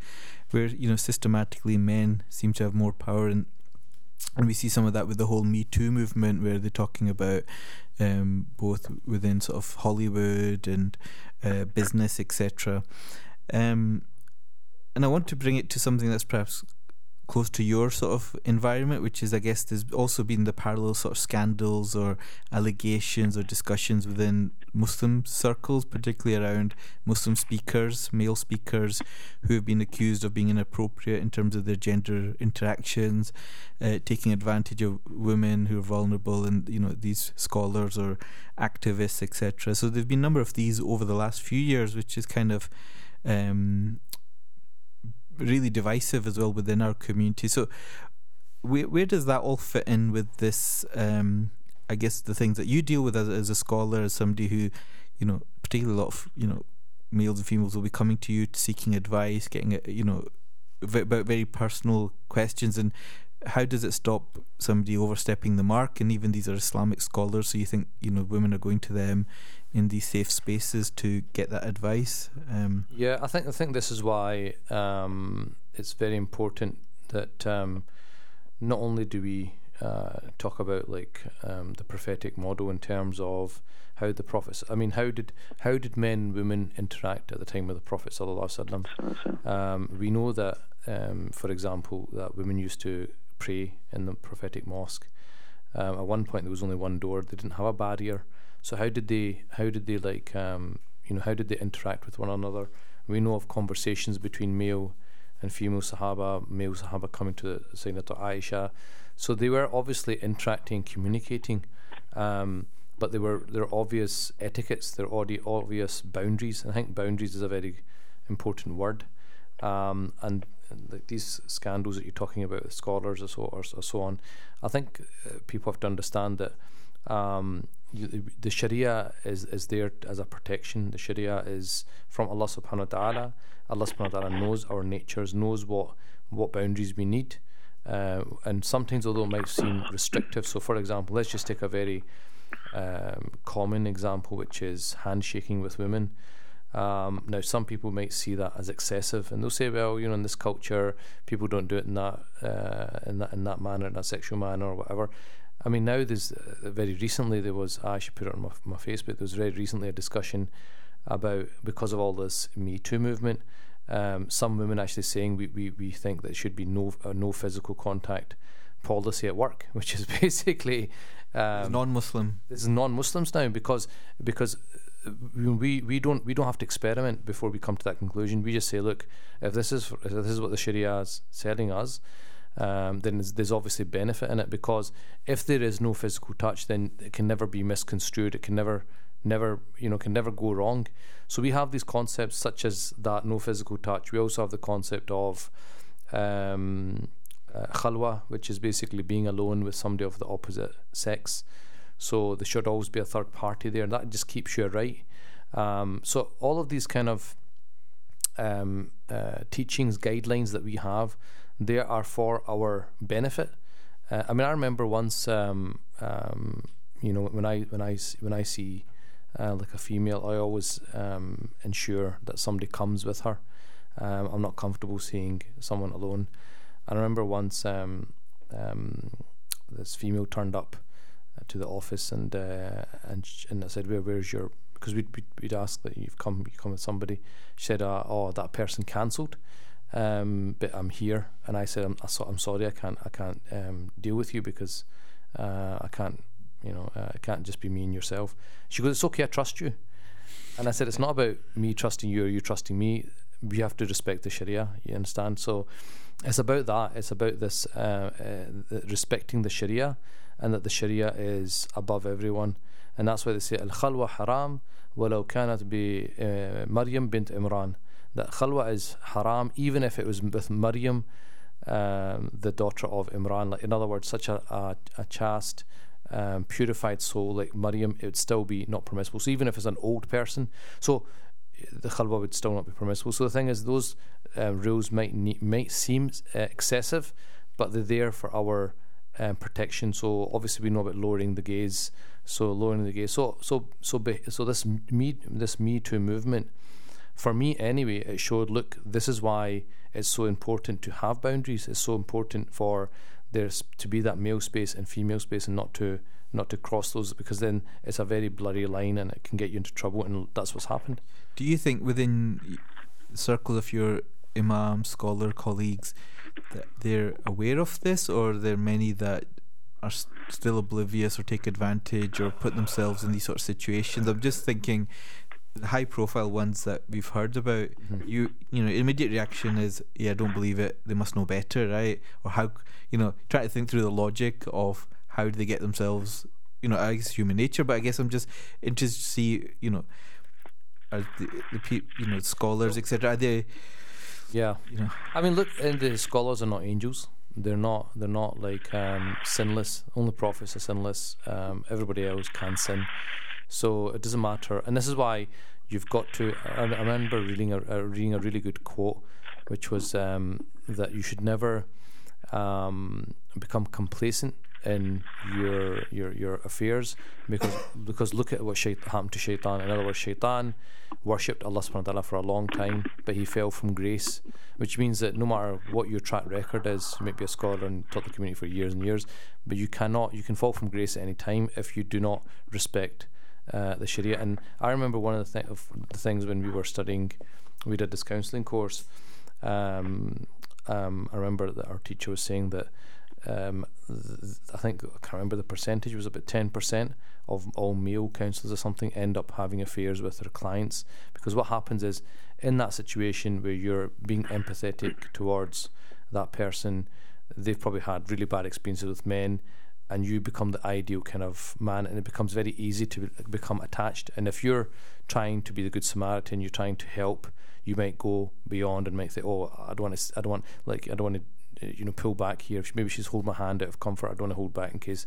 where you know systematically men seem to have more power, and and we see some of that with the whole Me Too movement, where they're talking about um, both within sort of Hollywood and uh, business, etc. Um, and I want to bring it to something that's perhaps close to your sort of environment, which is, I guess, there's also been the parallel sort of scandals or allegations or discussions within Muslim circles, particularly around Muslim speakers, male speakers, who have been accused of being inappropriate in terms of their gender interactions, uh, taking advantage of women who are vulnerable, and you know these scholars or activists, etc. So there've been a number of these over the last few years, which is kind of um, really divisive as well within our community. So, where where does that all fit in with this? Um, I guess the things that you deal with as, as a scholar, as somebody who, you know, particularly a lot of you know males and females will be coming to you seeking advice, getting you know about very personal questions and how does it stop somebody overstepping the mark and even these are islamic scholars so you think you know women are going to them in these safe spaces to get that advice. Um, yeah, I think I think this is why um, it's very important that um, not only do we uh, talk about like um, the prophetic model in terms of how the prophets. I mean, how did how did men and women interact at the time of the Prophet sallallahu um, We know that, um, for example, that women used to pray in the prophetic mosque. Um, at one point, there was only one door. They didn't have a barrier. So how did they how did they like um, you know how did they interact with one another? We know of conversations between male and female Sahaba, male Sahaba coming to the Sayyidat Aisha. So they were obviously interacting, communicating, um, but there were there are obvious etiquettes, there are obvious boundaries. And I think boundaries is a very important word. Um, and these scandals that you're talking about, scholars or so, or, or so on, I think uh, people have to understand that um, you, the Sharia is, is there as a protection. The Sharia is from Allah subhanahu wa ta'ala. Allah subhanahu wa ta'ala knows our natures, knows what, what boundaries we need. Uh, and sometimes, although it might seem restrictive, so for example, let's just take a very um, common example, which is handshaking with women. Um, now, some people might see that as excessive, and they'll say, "Well, you know, in this culture, people don't do it in that uh, in that in that manner, in that sexual manner, or whatever." I mean, now there's uh, very recently there was I should put it on my, my Facebook. There was very recently a discussion about because of all this Me Too movement. Um, some women actually saying we, we, we think that should be no uh, no physical contact policy at work, which is basically um, non-Muslim. This is non-Muslims now because because we we don't we don't have to experiment before we come to that conclusion. We just say, look, if this is if this is what the Sharia is telling us, um, then there's, there's, obviously benefit in it because if there is no physical touch, then it can never be misconstrued. It can never never you know can never go wrong. So we have these concepts such as that no physical touch. We also have the concept of um, uh, khalwa, which is basically being alone with somebody of the opposite sex. So there should always be a third party there, and that just keeps you right. Um, so all of these kind of um, uh, teachings, guidelines that we have, they are for our benefit. Uh, I mean, I remember once, um, um you know, when I when I when I see uh, like a female, I always um, ensure that somebody comes with her. Um, I'm not comfortable seeing someone alone. I remember once this female turned up to the office and uh, and and I said, "Where where's your?" Because we'd, we'd ask that you've come you come with somebody. She said, uh, "Oh, that person cancelled, Um, but I'm here, and I said, "I'm I am sorry, I can't I can't um, deal with you because uh, I can't you know uh, it can't just be me and yourself." She goes, "It's okay, I trust you," and I said, "It's not about me trusting you or you trusting me. We have to respect the Sharia. You understand? So it's about that. It's about this uh, uh, respecting the Sharia." And that the Sharia is above everyone. And that's why they say Al Khalwa haram walau kanat bi uh, Maryam bint Imran. That Khalwa is haram even if it was with Maryam, um, the daughter of Imran. Like in other words, such a, a, a chaste, um, purified soul like Maryam, it would still be not permissible. So even if it's an old person, so the khalwa would still not be permissible. So the thing is, those uh, rules might ne- might seem uh, excessive, but they're there for our um, protection. So obviously we know about lowering the gaze. So lowering the gaze. So so so be, so this me this Me Too movement, for me anyway, it showed. Look, this is why it's so important to have boundaries. It's so important for there's to be that male space and female space, and not to not to cross those because then it's a very blurry line and it can get you into trouble. And that's what's happened. Do you think within the circle of your imam scholar colleagues that they're aware of this, or there are many that are still oblivious or take advantage or put themselves in these sort of situations. I'm just thinking the high profile ones that we've heard about mm-hmm. you you know immediate reaction is yeah I don't believe it they must know better right or how you know try to think through the logic of how do they get themselves you know I guess human nature but I guess I'm just interested to see you know are the, the you know scholars etc are they yeah, you know. I mean, look, and the scholars are not angels. They're not. They're not like um, sinless. Only prophets are sinless. Um, everybody else can sin. So it doesn't matter. And this is why you've got to. I, I remember reading a, a, reading a really good quote, which was um, that you should never um, become complacent in your your your affairs because because look at what shait- happened to Shaitan. In other words, Shaitan worshipped Allah subhanahu wa ta'ala for a long time, but he fell from grace, which means that no matter what your track record is, you might be a scholar and taught the community for years and years, but you cannot you can fall from grace at any time if you do not respect uh, the Sharia. And I remember one of the, th- of the things when we were studying, we did this counselling course. Um, um, I remember that our teacher was saying that um, th- I think I can't remember the percentage. Was about ten percent of all male counsellors or something end up having affairs with their clients because what happens is in that situation where you're being empathetic towards that person, they've probably had really bad experiences with men. And you become the ideal kind of man, and it becomes very easy to become attached. And if you're trying to be the good Samaritan, you're trying to help, you might go beyond and might say, "Oh, I don't want to. I don't want like I don't want to you know, pull back here. Maybe she's holding my hand out of comfort. I don't want to hold back in case,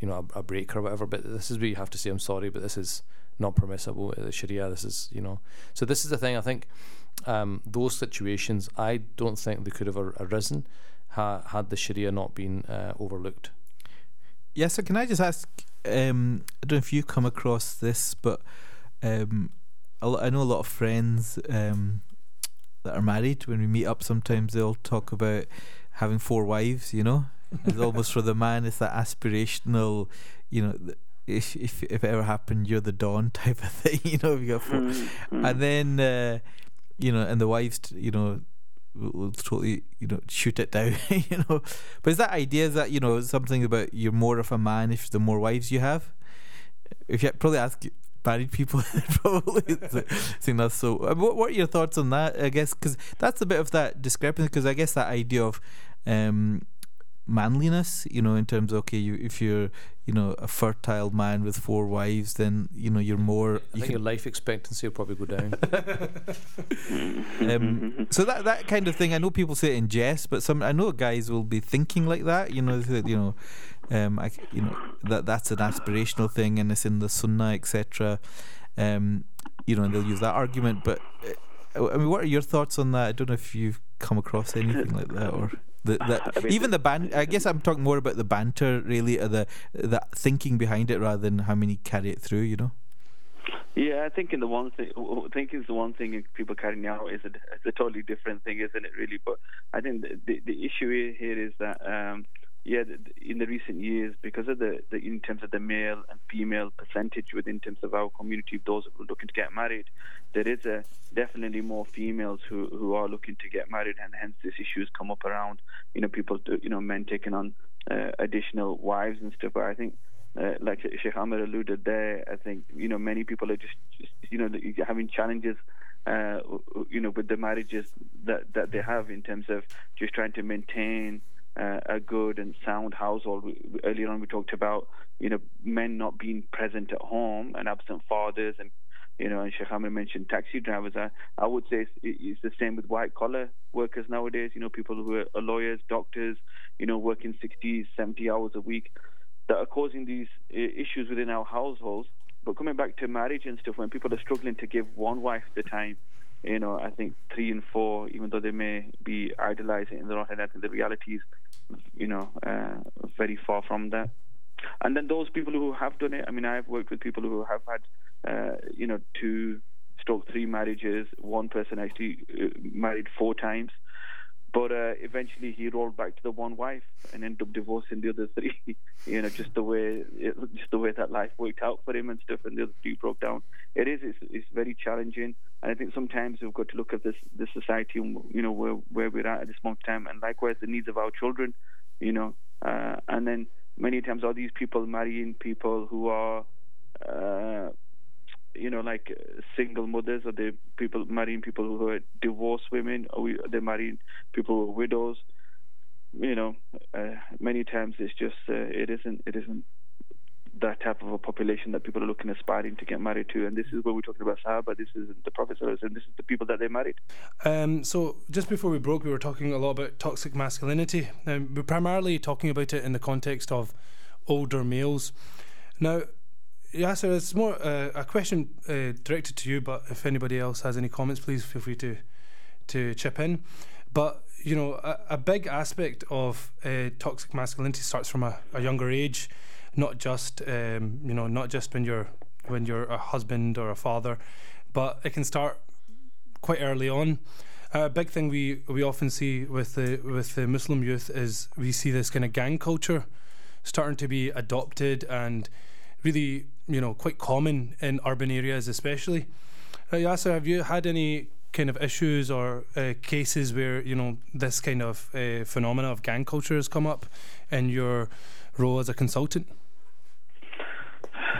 you know, I, I break or whatever. But this is where you have to say, I'm sorry, but this is not permissible. The Sharia, this is, you know. So this is the thing. I think um, those situations, I don't think they could have arisen ha- had the Sharia not been uh, overlooked. Yeah, so can I just ask? Um, I don't know if you come across this, but um, I know a lot of friends um, that are married. When we meet up, sometimes they'll talk about having four wives. You know, it's almost for the man, it's that aspirational. You know, if if if it ever happened, you're the dawn type of thing. You know, if you got four, Mm, mm. and then uh, you know, and the wives, you know, will, will totally, you know, shoot it down. you know, but is that idea is that you know something about you're more of a man if the more wives you have? If you probably ask married people, probably think that's so. uh, What What are your thoughts on that? I guess because that's a bit of that discrepancy. Because I guess that idea of um, manliness, you know, in terms of okay, you if you're you know a fertile man with four wives, then you know you're more. I You think your life expectancy will probably go down. um, so that that kind of thing, I know people say it in jest, but some I know guys will be thinking like that. You know, that, you know, um, I, you know that that's an aspirational thing, and it's in the sunnah, etc. Um, you know, and they'll use that argument. But uh, I mean, what are your thoughts on that? I don't know if you've come across anything like that, or the, the I mean, even the ban. I guess I'm talking more about the banter, really, or the the thinking behind it, rather than how many carry it through. You know. Yeah, I think in the one thing, thinking is the one thing people carrying out is a, it's a totally different thing, isn't it? Really, but I think the the, the issue here is that um, yeah, in the recent years, because of the, the in terms of the male and female percentage within terms of our community, those who are looking to get married, there is a definitely more females who who are looking to get married, and hence this issue has come up around you know people you know men taking on uh, additional wives and stuff. But I think uh, like Sheikh Amr alluded there, I think you know many people are just, just you know having challenges, uh, you know, with the marriages that that they have in terms of just trying to maintain uh, a good and sound household. We- Earlier on, we talked about you know men not being present at home and absent fathers and. You know, and Sheikh Amr mentioned taxi drivers. I, I would say it's, it's the same with white collar workers nowadays. You know, people who are lawyers, doctors, you know, working 60, 70 hours a week that are causing these issues within our households. But coming back to marriage and stuff, when people are struggling to give one wife the time, you know, I think three and four, even though they may be idolizing in their own head, I think the reality is, you know, uh, very far from that. And then those people who have done it, I mean, I've worked with people who have had, uh, you know, two stroke three marriages. One person actually uh, married four times. But uh, eventually he rolled back to the one wife and ended up divorcing the other three. you know, just the way it, just the way that life worked out for him and stuff, and the other three broke down. It is it's, it's very challenging, and I think sometimes we've got to look at this this society and you know where where we're at at this moment in time, and likewise the needs of our children. You know, uh, and then many times are these people marrying people who are. Uh, you know, like single mothers, or they people marrying people who are divorced women, or we, they're marrying people who are widows. You know, uh, many times it's just uh, it isn't it isn't that type of a population that people are looking aspiring to get married to, and this is where we're talking about Sahaba. This isn't the Prophet Wasallam, This is the people that they married. Um, so just before we broke, we were talking a lot about toxic masculinity. Um, we're primarily talking about it in the context of older males. Now, Yasser, it's more uh, a question uh, directed to you, but if anybody else has any comments, please feel free to to chip in. But you know, a, a big aspect of uh, toxic masculinity starts from a, a younger age, not just um, you know, not just when you're when you're a husband or a father, but it can start quite early on. A big thing we, we often see with the with the Muslim youth is we see this kind of gang culture starting to be adopted and really you know quite common in urban areas especially. Uh, Yasser, have you had any kind of issues or uh, cases where you know this kind of uh, phenomena of gang culture has come up in your role as a consultant?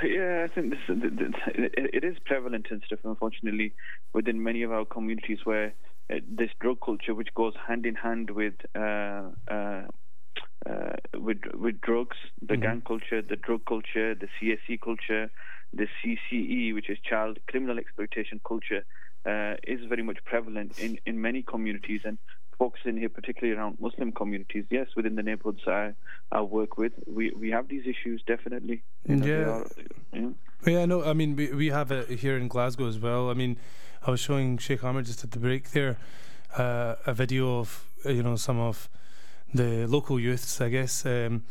Yeah, I think this it, is prevalent and stuff. Unfortunately, within many of our communities, where uh, this drug culture, which goes hand in hand with uh, uh, uh, with with drugs, the Mhm. gang culture, the drug culture, the CSE culture, the CCE, which is child criminal exploitation culture, uh, is very much prevalent in, in many communities and focusing here particularly around Muslim communities. Yes, within the neighborhoods I, I work with, we, we have these issues definitely. You know, Yeah. are- yeah. Yeah, no, I mean we we have it here in Glasgow as well. I mean, I was showing Sheikh Amr just at the break there uh, a video of you know some of the local youths, I guess, um,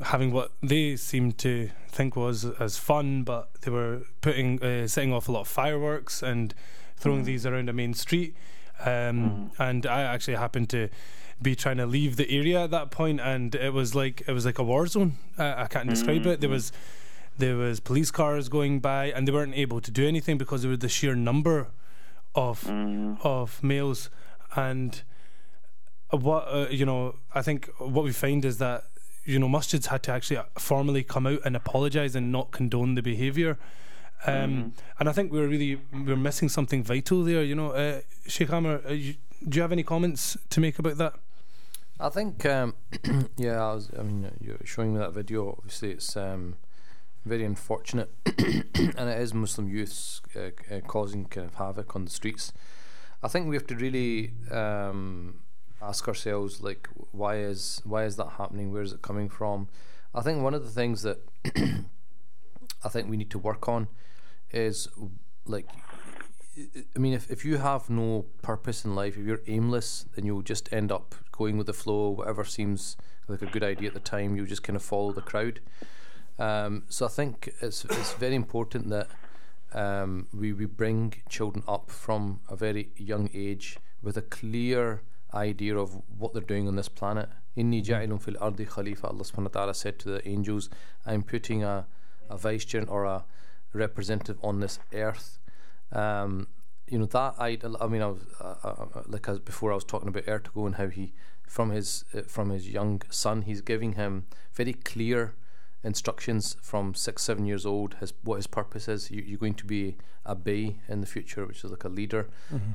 having what they seemed to think was as fun, but they were putting uh, setting off a lot of fireworks and throwing Mm. these around a main street. Um, And I actually happened to be trying to leave the area at that point, and it was like it was like a war zone. Uh, I can't describe it. There Mhm. was there was police cars going by, and they weren't able to do anything because was the sheer number of Mm. of males and what uh, you know i think what we find is that you know masjids had to actually formally come out and apologize and not condone the behavior um, and i think we we're really we we're missing something vital there you know. Uh, sheikh amr uh, you, do you have any comments to make about that? I think, um, yeah, I, was, I mean, you're showing me that video. Obviously, it's um, very unfortunate, and it is Muslim youths uh, uh, causing kind of havoc on the streets. I think we have to really um, ask ourselves, like, why is why is that happening? Where is it coming from? I think one of the things that I think we need to work on is like I mean, if, if you have no purpose in life, if you're aimless, then you'll just end up going with the flow. Whatever seems like a good idea at the time, you'll just kind of follow the crowd. Um, so I think it's it's very important that um, we we bring children up from a very young age with a clear idea of what they're doing on this planet. Inni ja'ilun fil ardi khalifa. Allah subhanahu wa ta'ala said to the angels, I'm putting a, a vicegerent or a representative on this earth. Um, you know that I, I mean, I was uh, uh, like as before I was talking about Ertugrul and how he, from his uh, from his young son, he's giving him very clear instructions from six, seven years old. His what his purpose is. You, you're going to be a bey in the future, which is like a leader.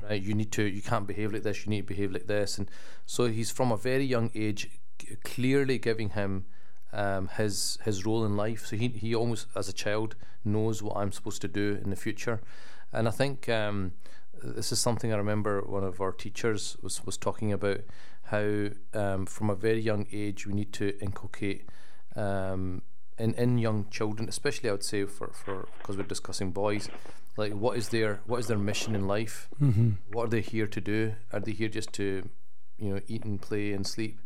Right? You need to. You can't behave like this. You need to behave like this. And so he's from a very young age, c- clearly giving him um, his his role in life. So he he almost as a child knows what I'm supposed to do in the future, and I think um, this is something I remember one of our teachers was was talking about how um, from a very young age we need to inculcate. Um, in, in young children, especially I would say for for because we're discussing boys, like what is their what is their mission in life? mm-hmm. What are they here to do? Are they here just to, you know, eat and play and sleep,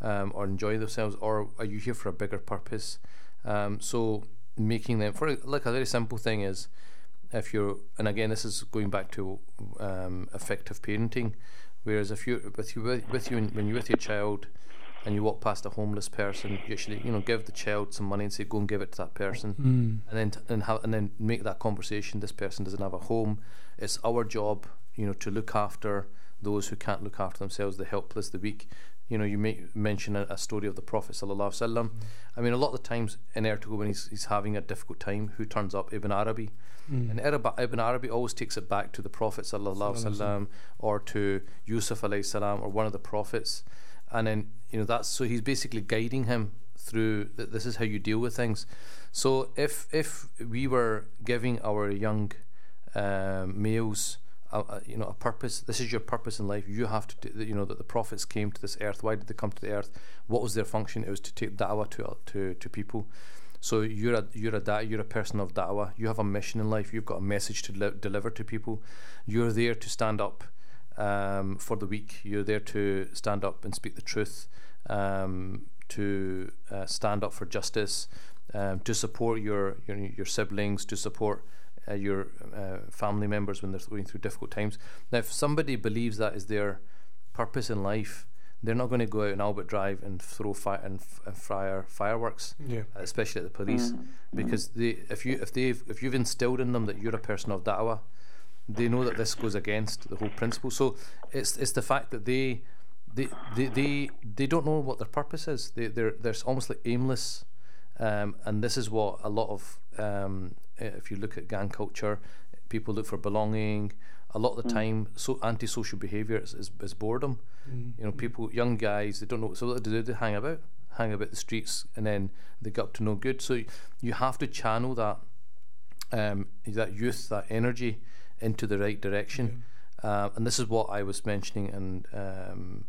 um, or enjoy themselves, or are you here for a bigger purpose? Um, so making them for like a very simple thing is, if you're and again this is going back to um, effective parenting, whereas if you with you with you when you're with your child. And you walk past a homeless person, you actually, you know, give the child some money and say, "Go and give it to that person." mm. and then t- and have and then make that conversation. This person doesn't have a home. It's our job, you know, to look after those who can't look after themselves, the helpless, the weak. You know, you may mention a, a story of the Prophet sallallahu alaihi wasallam. I mean, a lot of the times in Ertugrul when he's, he's having a difficult time, who turns up? Ibn Arabi. Mm. And Ibn Ibn Arabi always takes it back to the Prophet sallallahu alaihi wasallam or to Yusuf alayhi salam or one of the prophets, and then you know that's so he's basically guiding him through that. This is how you deal with things. So if if we were giving our young um, males. A, a, you know, a purpose. This is your purpose in life. You have to, do, you know, that the prophets came to this earth. Why did they come to the earth? What was their function? It was to take da'wah to to to people. So you're a you're a da- you're a person of da'wah. You have a mission in life. You've got a message to li- deliver to people. You're there to stand up um, for the weak. You're there to stand up and speak the truth. Um, to uh, stand up for justice. Um, to support your your, your siblings. To support uh, your uh, family members when they're going through difficult times. Now, if somebody believes that is their purpose in life, they're not going to go out on Albert Drive and throw fire and, f- and fire fireworks yeah especially at the police, Mm. because they if you if they if you've instilled in them that you're a person of da'wah, they know that this goes against the whole principle. So it's it's the fact that they they they they, they don't know what their purpose is. They they're they're almost like aimless, um, and this is what a lot of um, eh, if you look at gang culture, people look for belonging. A lot of the time, so antisocial behaviour is, is, is boredom. You know, people, young guys, they don't know. So what do they do? They hang about, hang about the streets, and then they get up to no good. So you have to channel that, um, that youth, that energy, into the right direction. Uh, and this is what I was mentioning, and um,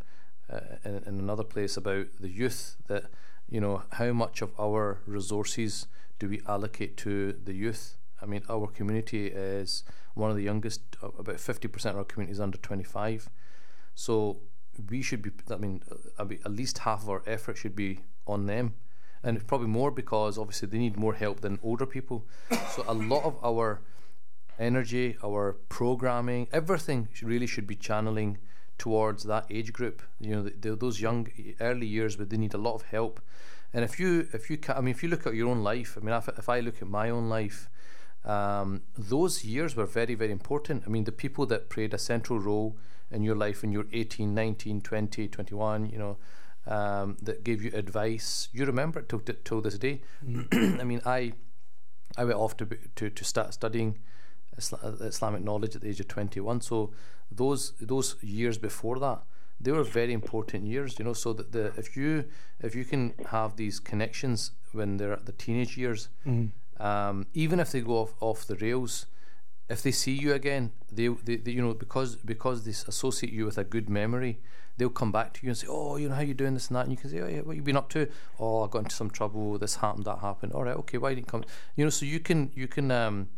uh, in, in another place about the youth. That you know, how much of our resources do we allocate to the youth? I mean, our community is one of the youngest. About fifty percent of our community is under twenty-five. So we should be. I mean, uh, I mean, at least half of our effort should be on them. and it's probably more because obviously they need more help than older people. so a lot of our energy, our programming, everything really should be channeling towards that age group. You know, the, the, those young early years where they need a lot of help. And if you if you ca- I mean, if you look at your own life, I mean, if, if I look at my own life, um, those years were very very important. I mean, the people that played a central role in your life when you're 18, 19, 20, 21, you know. Um, that gave you advice, you remember it till, till this day. I mean, I I went off to to, to start studying Isla- Islamic knowledge at the age of 21. So those those years before that, they were very important years. You know, so that the if you if you can have these connections when they're at the teenage years, um, even if they go off off the rails, if they see you again, they, they, they you know because because they associate you with a good memory, they'll come back to you and say, oh, you know how you doing this and that, and you can say, oh yeah, what you been up to? Oh, I got into some trouble. This happened, that happened. All right, okay, why didn't you come? You know, so you can you can um,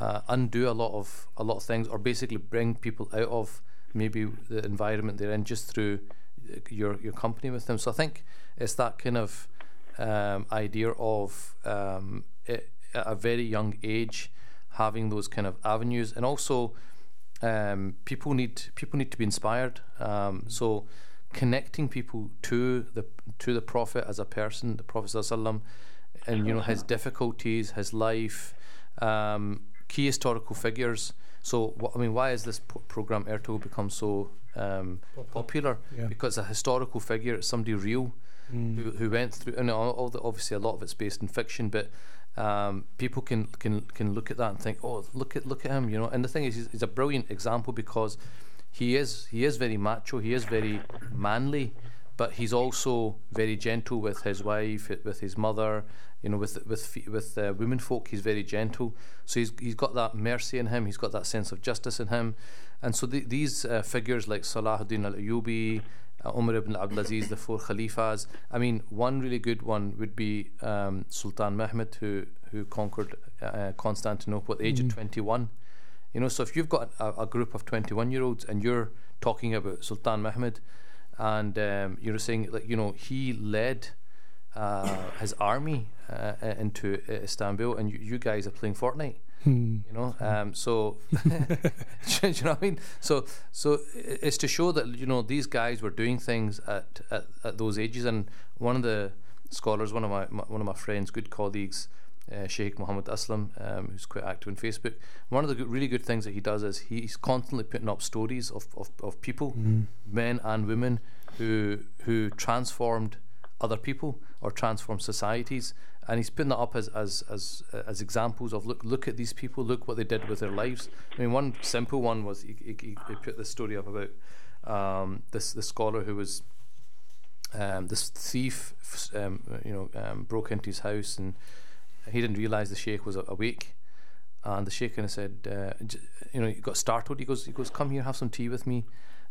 uh, undo a lot of a lot of things, or basically bring people out of maybe the environment they're in just through uh, your your company with them. So I think it's that kind of um, idea of um, it, at a very young age having those kind of avenues, and also um, people need people need to be inspired. Um, so connecting people to the to the Prophet as a person, the Prophet and you know his difficulties, his life, um, key historical figures. So wh- I mean, why has this p- program Ertugrul become so um, popular? Yeah. Because a historical figure, it's somebody real who, who went through, and all, all the, obviously a lot of it's based in fiction, but um, people can, can can look at that and think, oh, look at look at him, you know. And the thing is, he's, he's a brilliant example because he is he is very macho, he is very manly, but he's also very gentle with his wife, with his mother, you know, with with with uh, women folk. He's very gentle, so he's he's got that mercy in him. He's got that sense of justice in him, and so the, these uh, figures like Salahuddin al Ayyubi. Uh, Umar ibn Abdulaziz, the four Khalifas. I mean, one really good one would be um, Sultan Mehmed, who who conquered uh, Constantinople at the age of 21. You know, so if you've got a, a group of 21 year olds and you're talking about Sultan Mehmed, and um, you're saying like you know he led uh, his army uh, into uh, Istanbul, and you, you guys are playing Fortnite. You know, um, so do you know what I mean? So, so it's to show that you know these guys were doing things at, at, at those ages, and one of the scholars, one of my, my one of my friends, good colleagues, uh, Sheikh Muhammad Aslam, um, who's quite active on Facebook. One of the good, really good things that he does is he's constantly putting up stories of, of, of people, men and women, who who transformed other people or transform societies, and he's putting that up as as as uh, as examples of look look at these people, look what they did with their lives. I mean, one simple one was he, he, he put this story up about um, this this scholar who was um, this thief, um, you know, um, broke into his house and he didn't realize the sheikh was awake. And the sheikh kind of said, uh, you know, he got startled. He goes, he goes, come here, have some tea with me.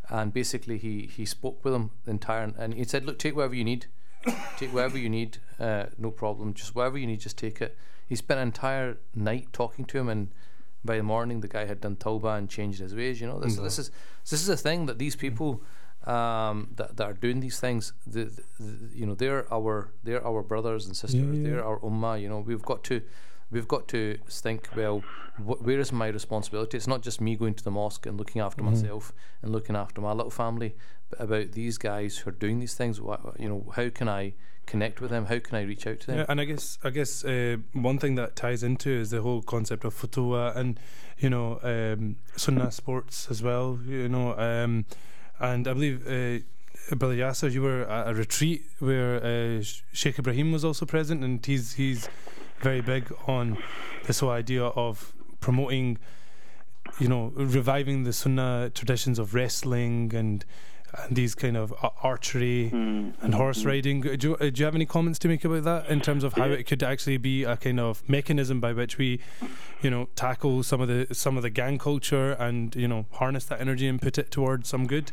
And basically, he he spoke with him the entire, and he said, look, take whatever you need, take whatever you need, uh, no problem. Just whatever you need, just take it. He spent an entire night talking to him, and by the morning, the guy had done tawbah and changed his ways. You know, this this is this is a thing that these people um, that, that are doing these things, the, the, the- you know, they're our they're our brothers and sisters. Yeah, yeah. They're our ummah. You know, we've got to we've got to think. Well, wh- where is my responsibility? It's not just me going to the mosque and looking after Mm-hmm. myself and looking after my little family, but about these guys who are doing these things. Wha- You know, how can I connect with them? How can I reach out to them? Yeah, and I guess I guess uh, one thing that ties into is the whole concept of futuwa and you know um, sunnah sports as well. You know, um, and I believe. Uh, Brother Yasser, you were at a retreat where uh, Sheikh Ibrahim was also present, and he's he's very big on this whole idea of promoting, you know, reviving the Sunnah traditions of wrestling and and these kind of archery Mm. and horse riding. Do you, do you have any comments to make about that in terms of how it could actually be a kind of mechanism by which we, you know, tackle some of the some of the gang culture and you know harness that energy and put it towards some good?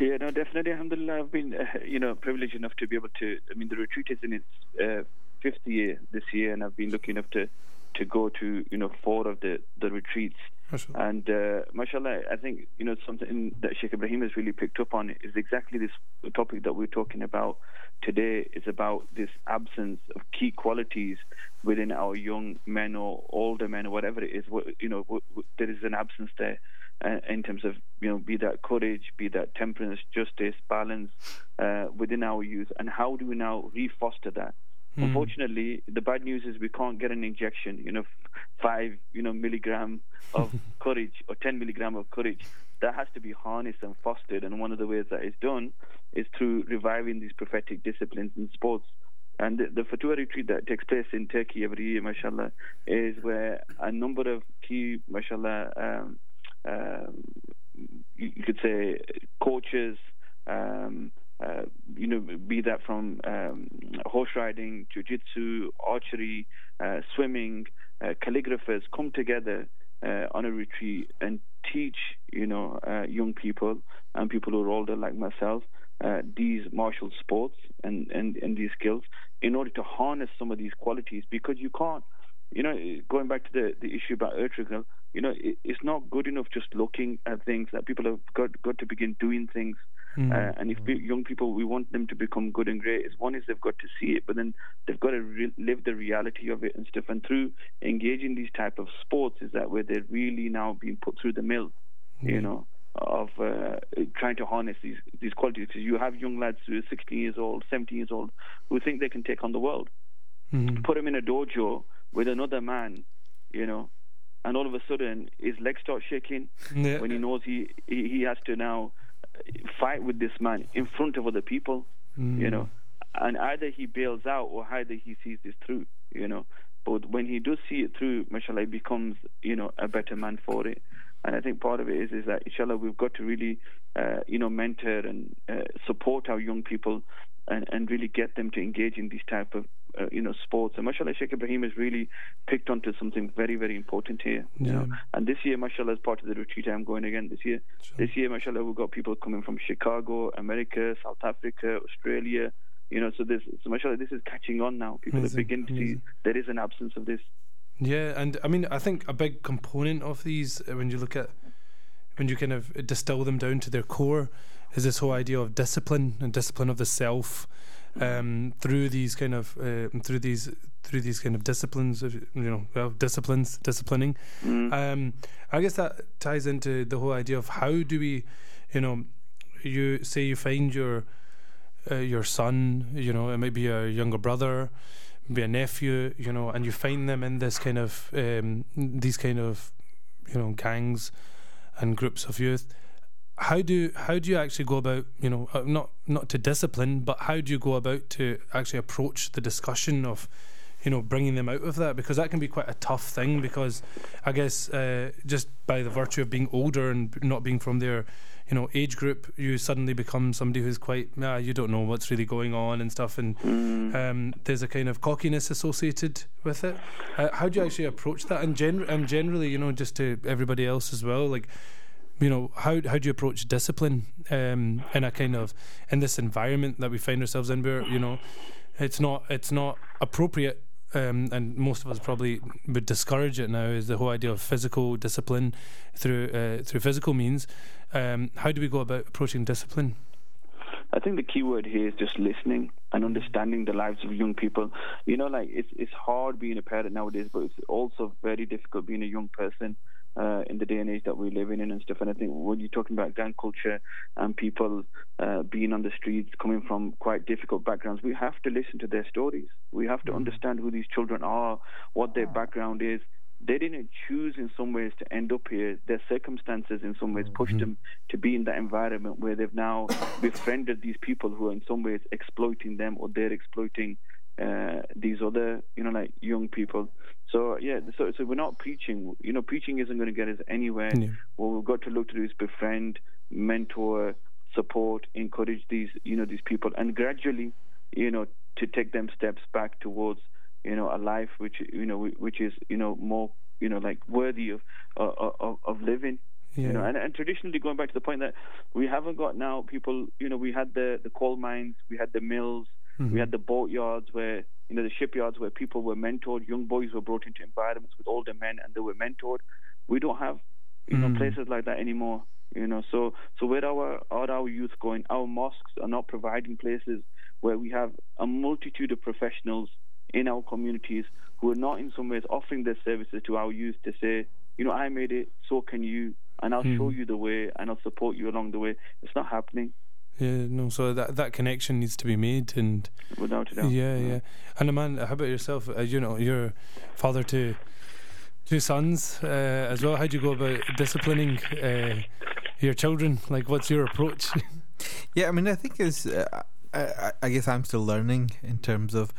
Yeah, no, definitely. Alhamdulillah, I've been, uh, you know, privileged enough to be able to. I mean, the retreat is in its uh, fifth year this year, and I've been lucky enough to to go to, you know, four of the the retreats. Mashallah. And uh, mashallah, I think you know something that Sheikh Ibrahim has really picked up on is exactly this topic that we're talking about today. Is about this absence of key qualities within our young men or older men or whatever it is. You know, there is an absence there uh, in terms of you know, be that courage, be that temperance, justice, balance uh, within our youth, and how do we now refoster that? Hmm. Unfortunately, the bad news is we can't get an injection. You know, five you know milligram of courage or ten milligram of courage. That has to be harnessed and fostered, and one of the ways that is done is through reviving these prophetic disciplines in sports. And the, the Futuwa retreat that takes place in Turkey every year, mashallah, is where a number of key, mashallah, um, um, you, you could say coaches, um, uh, you know, be that from um, horse riding, jiu-jitsu, archery, uh, swimming, uh, calligraphers come together uh, on a retreat and teach, you know, uh, young people and people who are older like myself these martial sports and, and, and these skills in order to harness some of these qualities because you can't, you know, going back to the, the issue about Ertugrul, you know, it, it's not good enough just looking at things that people have got, got to begin doing things Hmm. uh, and if young people, we want them to become good and great. Is one is they've got to see it, but then they've got to re- live the reality of it and stuff. And through engaging these type of sports, is that where they're really now being put through the mill, you know, of uh, trying to harness these these qualities. Because you have young lads who are 16 years old, 17 years old, who think they can take on the world. Mhm. Put them in a dojo with another man, you know, and all of a sudden his legs start shaking Yeah. when he knows he, he he has to now fight with this man in front of other people, you know, and either he bails out or either he sees this through, you know. But when he does see it through, mashallah, he becomes, you know, a better man for it. And I think part of it is is that inshallah we've got to really, uh, you know, mentor and uh, support our young people and, and really get them to engage in these type of uh, you know sports. And mashallah, Sheikh Ibrahim has really picked onto something very very important here. You know, Yeah. and this year, mashallah, as part of the retreat, I'm going again this year. This year, mashallah, we've got people coming from Chicago, America, South Africa, Australia. You know, so this, so mashallah, this is catching on now. People Amazing, are beginning to see there is an absence of this. Yeah, and I mean, I think a big component of these, uh, when you look at, when you kind of distill them down to their core, is this whole idea of discipline and discipline of the self, um, through these kind of uh, through these through these kind of disciplines, of, you know, well, disciplines, disciplining. Um, I guess that ties into the whole idea of how do we, you know, you say you find your uh, your son, you know, it might be a younger brother, be a nephew, you know, and you find them in this kind of um, these kind of you know gangs and groups of youth. How do how do you actually go about you know uh, not not to discipline, but how do you go about to actually approach the discussion of you know bringing them out of that because that can be quite a tough thing because I guess uh, just by the virtue of being older and not being from their you know age group, you suddenly become somebody who's quite ah, you don't know what's really going on and stuff, and um, there's a kind of cockiness associated with it. Uh, how do you actually approach that? And gen- and generally, you know, just to everybody else as well, like you know how how do you approach discipline um, in a kind of in this environment that we find ourselves in where you know it's not it's not appropriate um, and most of us probably would discourage it now is the whole idea of physical discipline through uh, through physical means. Um, how do we go about approaching discipline? I think the key word here is just listening and understanding the lives of young people. You know, like it's it's hard being a parent nowadays, but it's also very difficult being a young person uh, in the day and age that we're living in and stuff. And I think when you're talking about gang culture and people uh, being on the streets, coming from quite difficult backgrounds, we have to listen to their stories. We have to understand who these children are, what their background is. They didn't choose in some ways to end up here. Their circumstances in some ways pushed them to be in that environment where they've now befriended these people who are in some ways exploiting them or they're exploiting uh, these other, you know, like young people. So yeah, so so we're not preaching. You know, preaching isn't going to get us anywhere. Yeah. What we've got to look to do is befriend, mentor, support, encourage these, you know, these people, and gradually, you know, to take them steps back towards, you know, a life which you know which is you know more you know like worthy of uh, of, of living. yeah You know, and, and traditionally going back to the point that we haven't got now people. You know, we had the the coal mines, we had the mills, we had the boatyards where you know the shipyards where people were mentored. Young boys were brought into environments with older men, and they were mentored. We don't have you know Mm. places like that anymore. You know, so so where our are our youth going? Our mosques are not providing places where we have a multitude of professionals in our communities who are not in some ways offering their services to our youth to say, you know, I made it, so can you, and I'll show Mm. you the way and I'll support you along the way. It's not happening Yeah, no. So that that connection needs to be made, and without a doubt. yeah, yeah. Aman, how about yourself? Uh, you know, you're father to two sons uh, as well. How do you go about disciplining uh, your children? Like, what's your approach? Yeah, I mean, I think is uh, I, I- I guess I'm still learning in terms of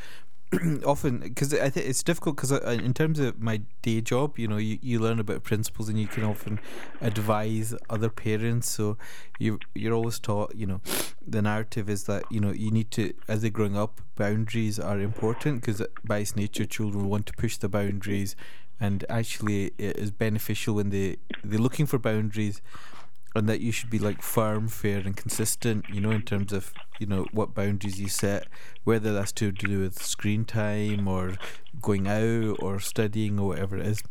often because I think it's difficult because uh, in terms of my day job, you know, you, you learn about principles and you can often advise other parents. So you you're always taught, you know, the narrative is that you know you need to as they're growing up, boundaries are important because by its nature, children want to push the boundaries, and actually it is beneficial when they they're looking for boundaries and that you should be like firm, fair, and consistent. You know, in terms of you know what boundaries you set, whether that's to do with screen time or going out or studying or whatever it is.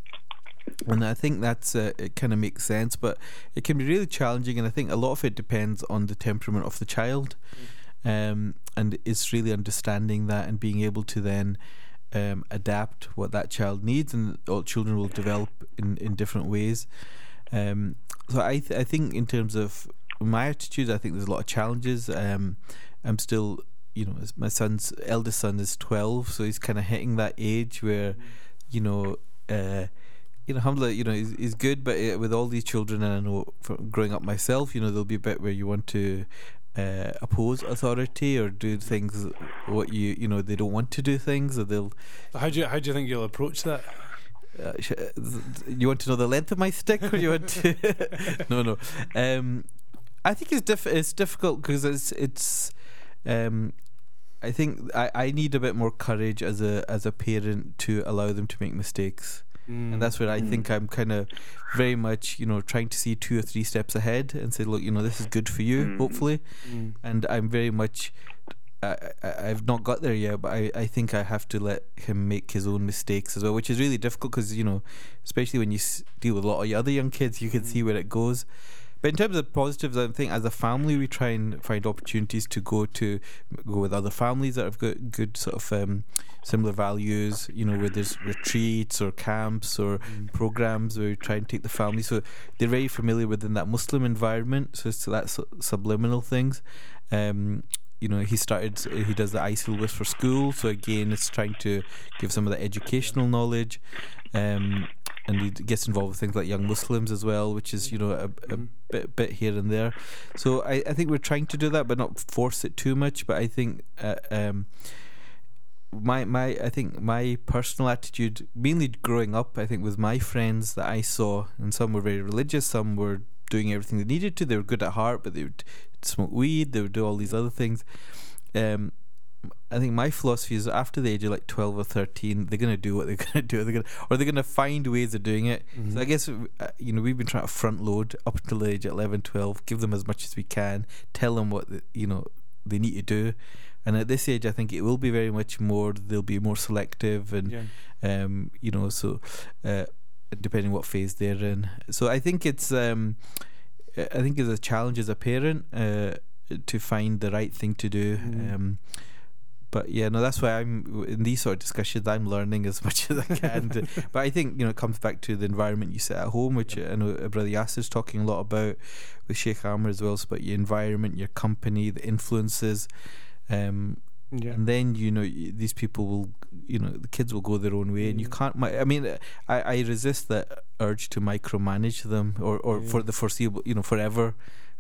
And I think that's uh, it. Kind of makes sense, but it can be really challenging, and I think a lot of it depends on the temperament of the child, um, and it's really understanding that and being able to then. Um, adapt what that child needs, and all children will develop in, in different ways. Um, so I th- I think in terms of my attitude, I think there's a lot of challenges. Um, I'm still, you know, my son's eldest son is 12, so he's kind of hitting that age where, you know, uh, you know, alhamdulillah, you know, he's, good, but uh, with all these children, and I know from growing up myself, you know, there'll be a bit where you want to uh, oppose authority or do things what you you know they don't want to do things or they'll how do you how do you think you'll approach that? Uh, sh- uh, you want to know the length of my stick, or you want to? no, no. Um, I think it's diff- it's difficult because it's it's. Um, I think I, I need a bit more courage as a as a parent to allow them to make mistakes, Mm. and that's where I Mm. think I'm kind of very much you know trying to see two or three steps ahead and say, look, you know, this is good for you, Mm. hopefully, Mm. and I'm very much. I, I, I've not got there yet, but I, I think I have to let him make his own mistakes as well, which is really difficult because you know, especially when you s- deal with a lot of other young kids, you can see where it goes. But in terms of positives, I think as a family we try and find opportunities to go to go with other families that have got good sort of um, similar values. You know, where there's retreats or camps or programs where we try and take the family, so they're very familiar within that Muslim environment. So it's that su- subliminal things. Um, you know, he started. He does the ISIL list for school. So again, it's trying to give some of the educational knowledge. Um, and he gets involved with things like young Muslims as well, which is you know a, a Mhm. bit bit here and there. So I, I think we're trying to do that, but not force it too much. But I think uh, um, my my I think my personal attitude, mainly growing up, I think with my friends that I saw, and some were very religious, some were doing everything they needed to. They were good at heart, but they would smoke weed. They would do all these other things. Um, I think my philosophy is after the age of like twelve or thirteen, they're gonna do what they're gonna do. They're gonna, or they're gonna find ways of doing it. Mhm. So I guess uh, you know we've been trying to front load up until the age of 11, 12, give them as much as we can, tell them what the, you know they need to do, and at this age, I think it will be very much more. They'll be more selective, and yeah. um, you know, so uh, depending what phase they're in. So I think it's um, I think it's a challenge as a parent uh, to find the right thing to do. Mm. Um, but yeah, no, that's why I'm in these sort of discussions. I'm learning as much as I can. to- but I think you know it comes back to the environment you set at home, which I know Brother Yasser's talking a lot about with Sheikh Amr as well. It's about your environment, your company, the influences. Um, Yeah. and then you know these people will you know the kids will go their own way and you can't i mean i i resist that urge to micromanage them or or Yeah. for the foreseeable you know forever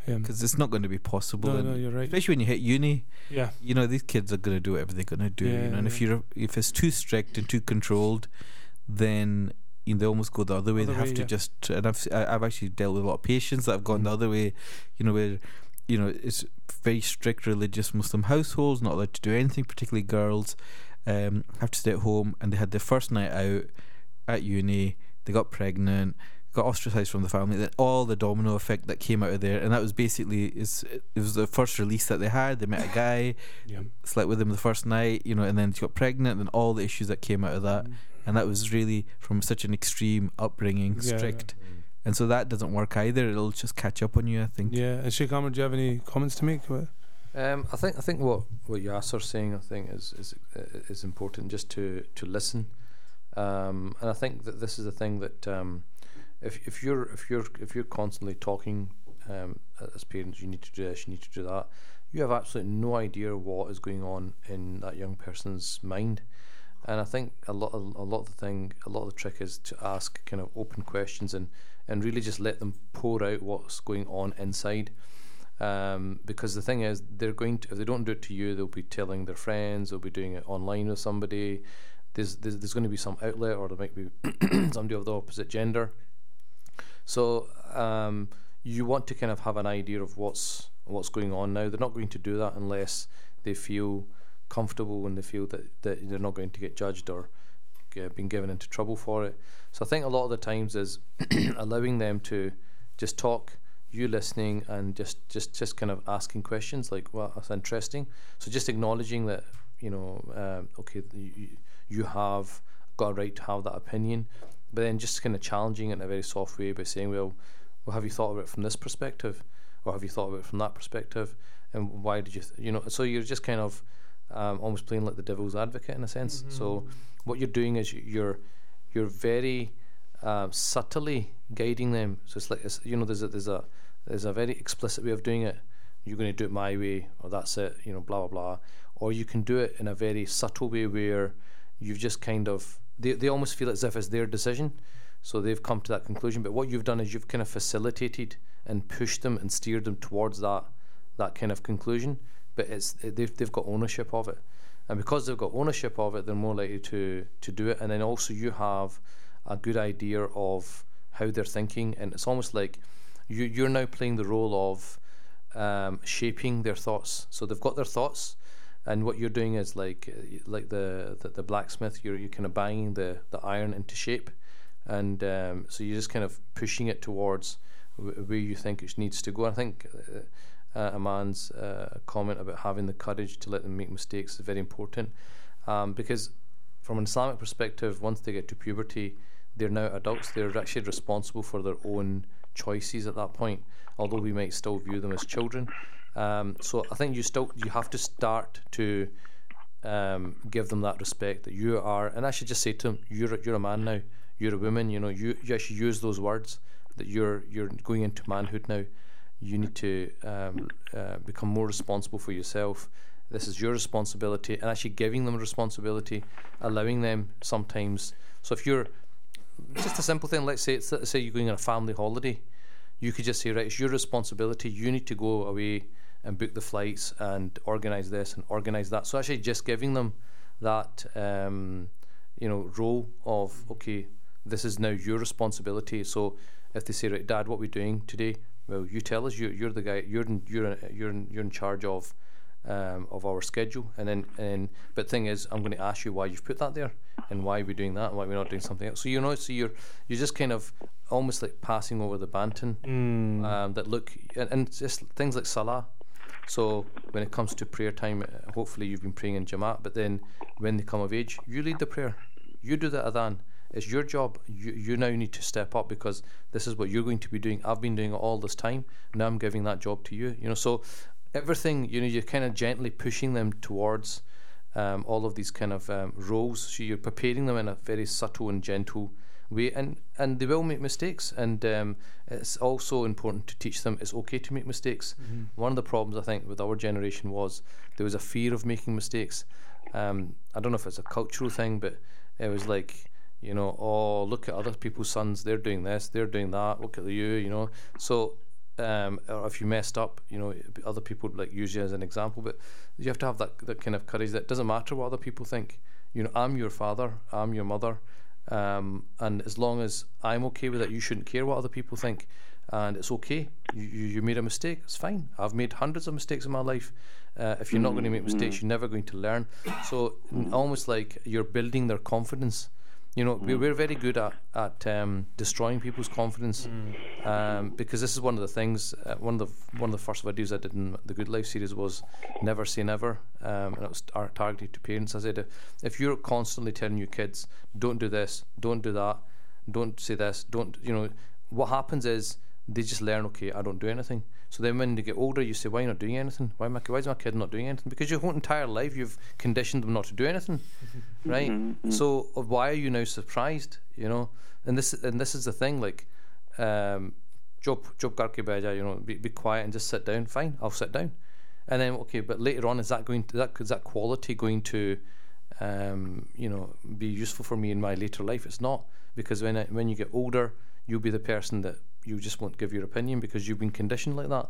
Yeah. because it's not going to be possible No, no, you're right. especially when you hit uni Yeah. you know these kids are going to do whatever they're going to do you know and if you're if it's too strict and too controlled then you know, they almost go the other way Other they have way, to yeah. just and i've I- i've actually dealt with a lot of patients that have gone the Mm. other way you know where you know it's very strict religious muslim households not allowed to do anything particularly girls um have to stay at home and they had their first night out at uni. They got pregnant got ostracized from the family then all the domino effect that came out of there. And that was basically is it was the first release that they had. They met a guy Yeah. slept with him the first night, you know, and then she got pregnant, and all the issues that came out of that, Mm. and that was really from such an extreme upbringing, Yeah, strict, and so that doesn't work either. It'll just catch up on you. I think. Yeah, and Sheikh Amr, do you have any comments to make? Um, I think I think what what Yasser's saying I think is is is important just to to listen, um, and I think that this is the thing that um, if if you're if you're if you're constantly talking um, as parents, you need to do this, you need to do that. You have absolutely no idea what is going on in that young person's mind, and I think a lot of, a lot of the thing, a lot of the trick is to ask kind of open questions and and really just let them pour out what's going on inside. Um, because the thing is, they're going to if they don't do it to you, they'll be telling their friends, they'll be doing it online with somebody. There's there's, there's going to be some outlet, or there might be somebody of the opposite gender. So um, you want to kind of have an idea of what's what's going on now. They're not going to do that unless they feel comfortable and they feel that, that they're not going to get judged or get, being given into trouble for it. So I think a lot of the times is allowing them to just talk you listening and just just just kind of asking questions like well that's interesting. So just acknowledging that you know um, okay you, you have got a right to have that opinion but then just kind of challenging it in a very soft way by saying well well have you thought of it from this perspective? Or have you thought of it from that perspective? And why did you th- you know so you're just kind of um, almost playing like the devil's advocate in a sense mm-hmm. so what you're doing is you're you're very uh, subtly guiding them so it's like it's, you know there's a there's a there's a very explicit way of doing it. You're going to do it my way, or that's it, you know, blah blah blah. Or you can do it in a very subtle way where you've just kind of they they almost feel as if it's their decision, so they've come to that conclusion. But what you've done is you've kind of facilitated and pushed them and steered them towards that that kind of conclusion. But it's they've they've got ownership of it, and because they've got ownership of it, they're more likely to to do it. And then also you have a good idea of how they're thinking, and it's almost like you, you're now playing the role of um, shaping their thoughts. So they've got their thoughts, and what you're doing is like like the the, the blacksmith. You're you're kind of banging the the iron into shape, and um, so you're just kind of pushing it towards where you think it needs to go. I think. Uh, uh, Aman's uh, comment about having the courage to let them make mistakes is very important um, because, from an Islamic perspective, once they get to puberty, they're now adults. They're actually responsible for their own choices at that point, although we might still view them as children. Um, so I think you still you have to start to um, give them that respect that you are, and I should just say to them, you're you're a man now, you're a woman. You know, you you actually use those words that you're you're going into manhood now. You need to um, uh, become more responsible for yourself. This is your responsibility, and actually giving them responsibility, allowing them sometimes. So if you're just a simple thing. Let's say it's let's say you're going on a family holiday. You could just say, right, it's your responsibility. You need to go away and book the flights and organise this and organise that. So actually, just giving them that um, you know role of okay, this is now your responsibility. So if they say, right, Dad, what are we doing today? Well, you tell us. You're, you're the guy. You're in, you're you're in, you're in charge of um, of our schedule. And then, and but thing is, I'm going to ask you why you've put that there and why we're doing that and why we're not doing something else. So you know, so you're you're just kind of almost like passing over the baton mm. um, that look and, and just things like salah. So when it comes to prayer time, uh, hopefully you've been praying in Jamaat, but then when they come of age, you lead the prayer. You do the adhan. It's your job. You, you now need to step up because this is what you're going to be doing. I've been doing it all this time. Now I'm giving that job to you. You know, so everything you know you're kind of gently pushing them towards um, all of these kind of um, roles so you're preparing them in a very subtle and gentle way and and they will make mistakes and um, it's also important to teach them it's okay to make mistakes mm-hmm. one of the problems I think with our generation was there was a fear of making mistakes um, I don't know if it's a cultural thing but it was like you know oh look at other people's sons they're doing this they're doing that look at you you know so um, or if you messed up, you know, other people would like use you as an example. But you have to have that that kind of courage. That doesn't matter what other people think. You know, I'm your father, I'm your mother, um, and as long as I'm okay with it, you shouldn't care what other people think, and it's okay. You you, you made a mistake, it's fine. I've made hundreds of mistakes in my life. Uh, if you're not going to make mistakes, you're never going to learn. So almost like you're building their confidence. You know, mm. we're very good at at um, destroying people's confidence mm. um, because this is one of the things. Uh, one of the one of the first videos I did in the Good Life series was never say never, um, and it was tar- targeted to parents. I said, if you're constantly telling your kids, don't do this, don't do that, don't say this, don't you know, what happens is they just learn. Okay, I don't do anything. So then when they get older, you say, "Why are you not doing anything? Why, am I, why is my kid not doing anything?" Because your whole entire life you've conditioned them not to do anything, right? Mm-hmm. So uh, why are you now surprised? You know, and this and this is the thing. Like, um, job job karke beja, you know, be, be quiet and just sit down. Fine, I'll sit down. And then okay, but later on, is that going to that is that quality going to, um, you know, be useful for me in my later life? It's not because when I, when you get older, you'll be the person that you just won't give your opinion because you've been conditioned like that.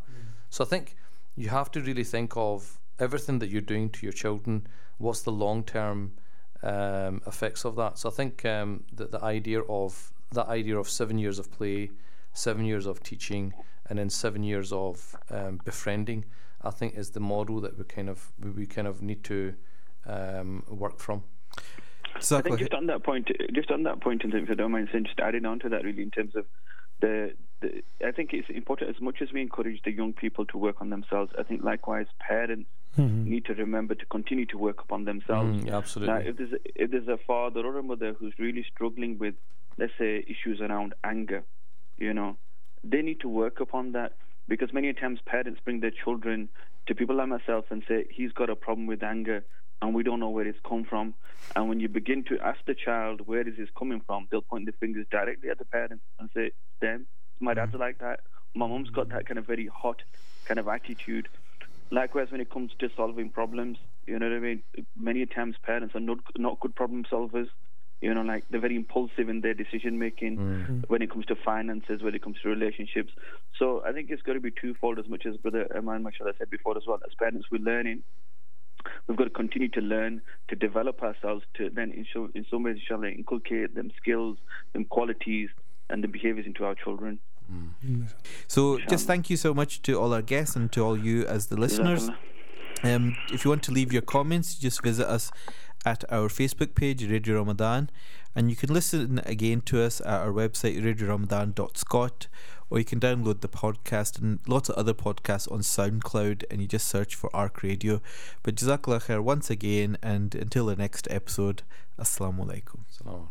So I think you have to really think of everything that you're doing to your children. What's the long term um, effects of that? So I think um, that the idea of that idea of seven years of play, seven years of teaching, and then seven years of um, befriending, I think is the model that we kind of we, we kind of need to um, work from. So I think just on that point, just on that point, and if I don't mind saying, just adding on to that, really, in terms of the, the, I think it's important as much as we encourage the young people to work on themselves. I think likewise, parents need to remember to continue to work upon themselves. Mm, absolutely. Now, if there's a, if there's a father or a mother who's really struggling with, let's say, issues around anger, you know, they need to work upon that because many times parents bring their children to people like myself and say he's got a problem with anger and we don't know where it's come from. And when you begin to ask the child where is this coming from, they'll point their fingers directly at the parents and say, "Them, my dad's mm-hmm. like that. My mum's got that kind of very hot kind of attitude." Likewise, when it comes to solving problems, you know what I mean. Many times, parents are not not good problem solvers. You know, like they're very impulsive in their decision making mm-hmm. Mm-hmm. when it comes to finances, when it comes to relationships. So I think it's got to be twofold, as much as Brother Aman Mashallah said before as well. As parents, we're learning. We've got to continue to learn, to develop ourselves, to then in, in some ways, inshallah, inculcate them skills, them qualities, and the behaviors into our children. So, just thank you so much to all our guests and to all you as the listeners. Um, if you want to leave your comments, just visit us at our Facebook page, Radio Ramadan, and you can listen again to us at our website, radioramadan.scot, or you can download the podcast and lots of other podcasts on SoundCloud, and you just search for Arc Radio. But Jazakallah khair once again, and until the next episode, Assalamu alaikum.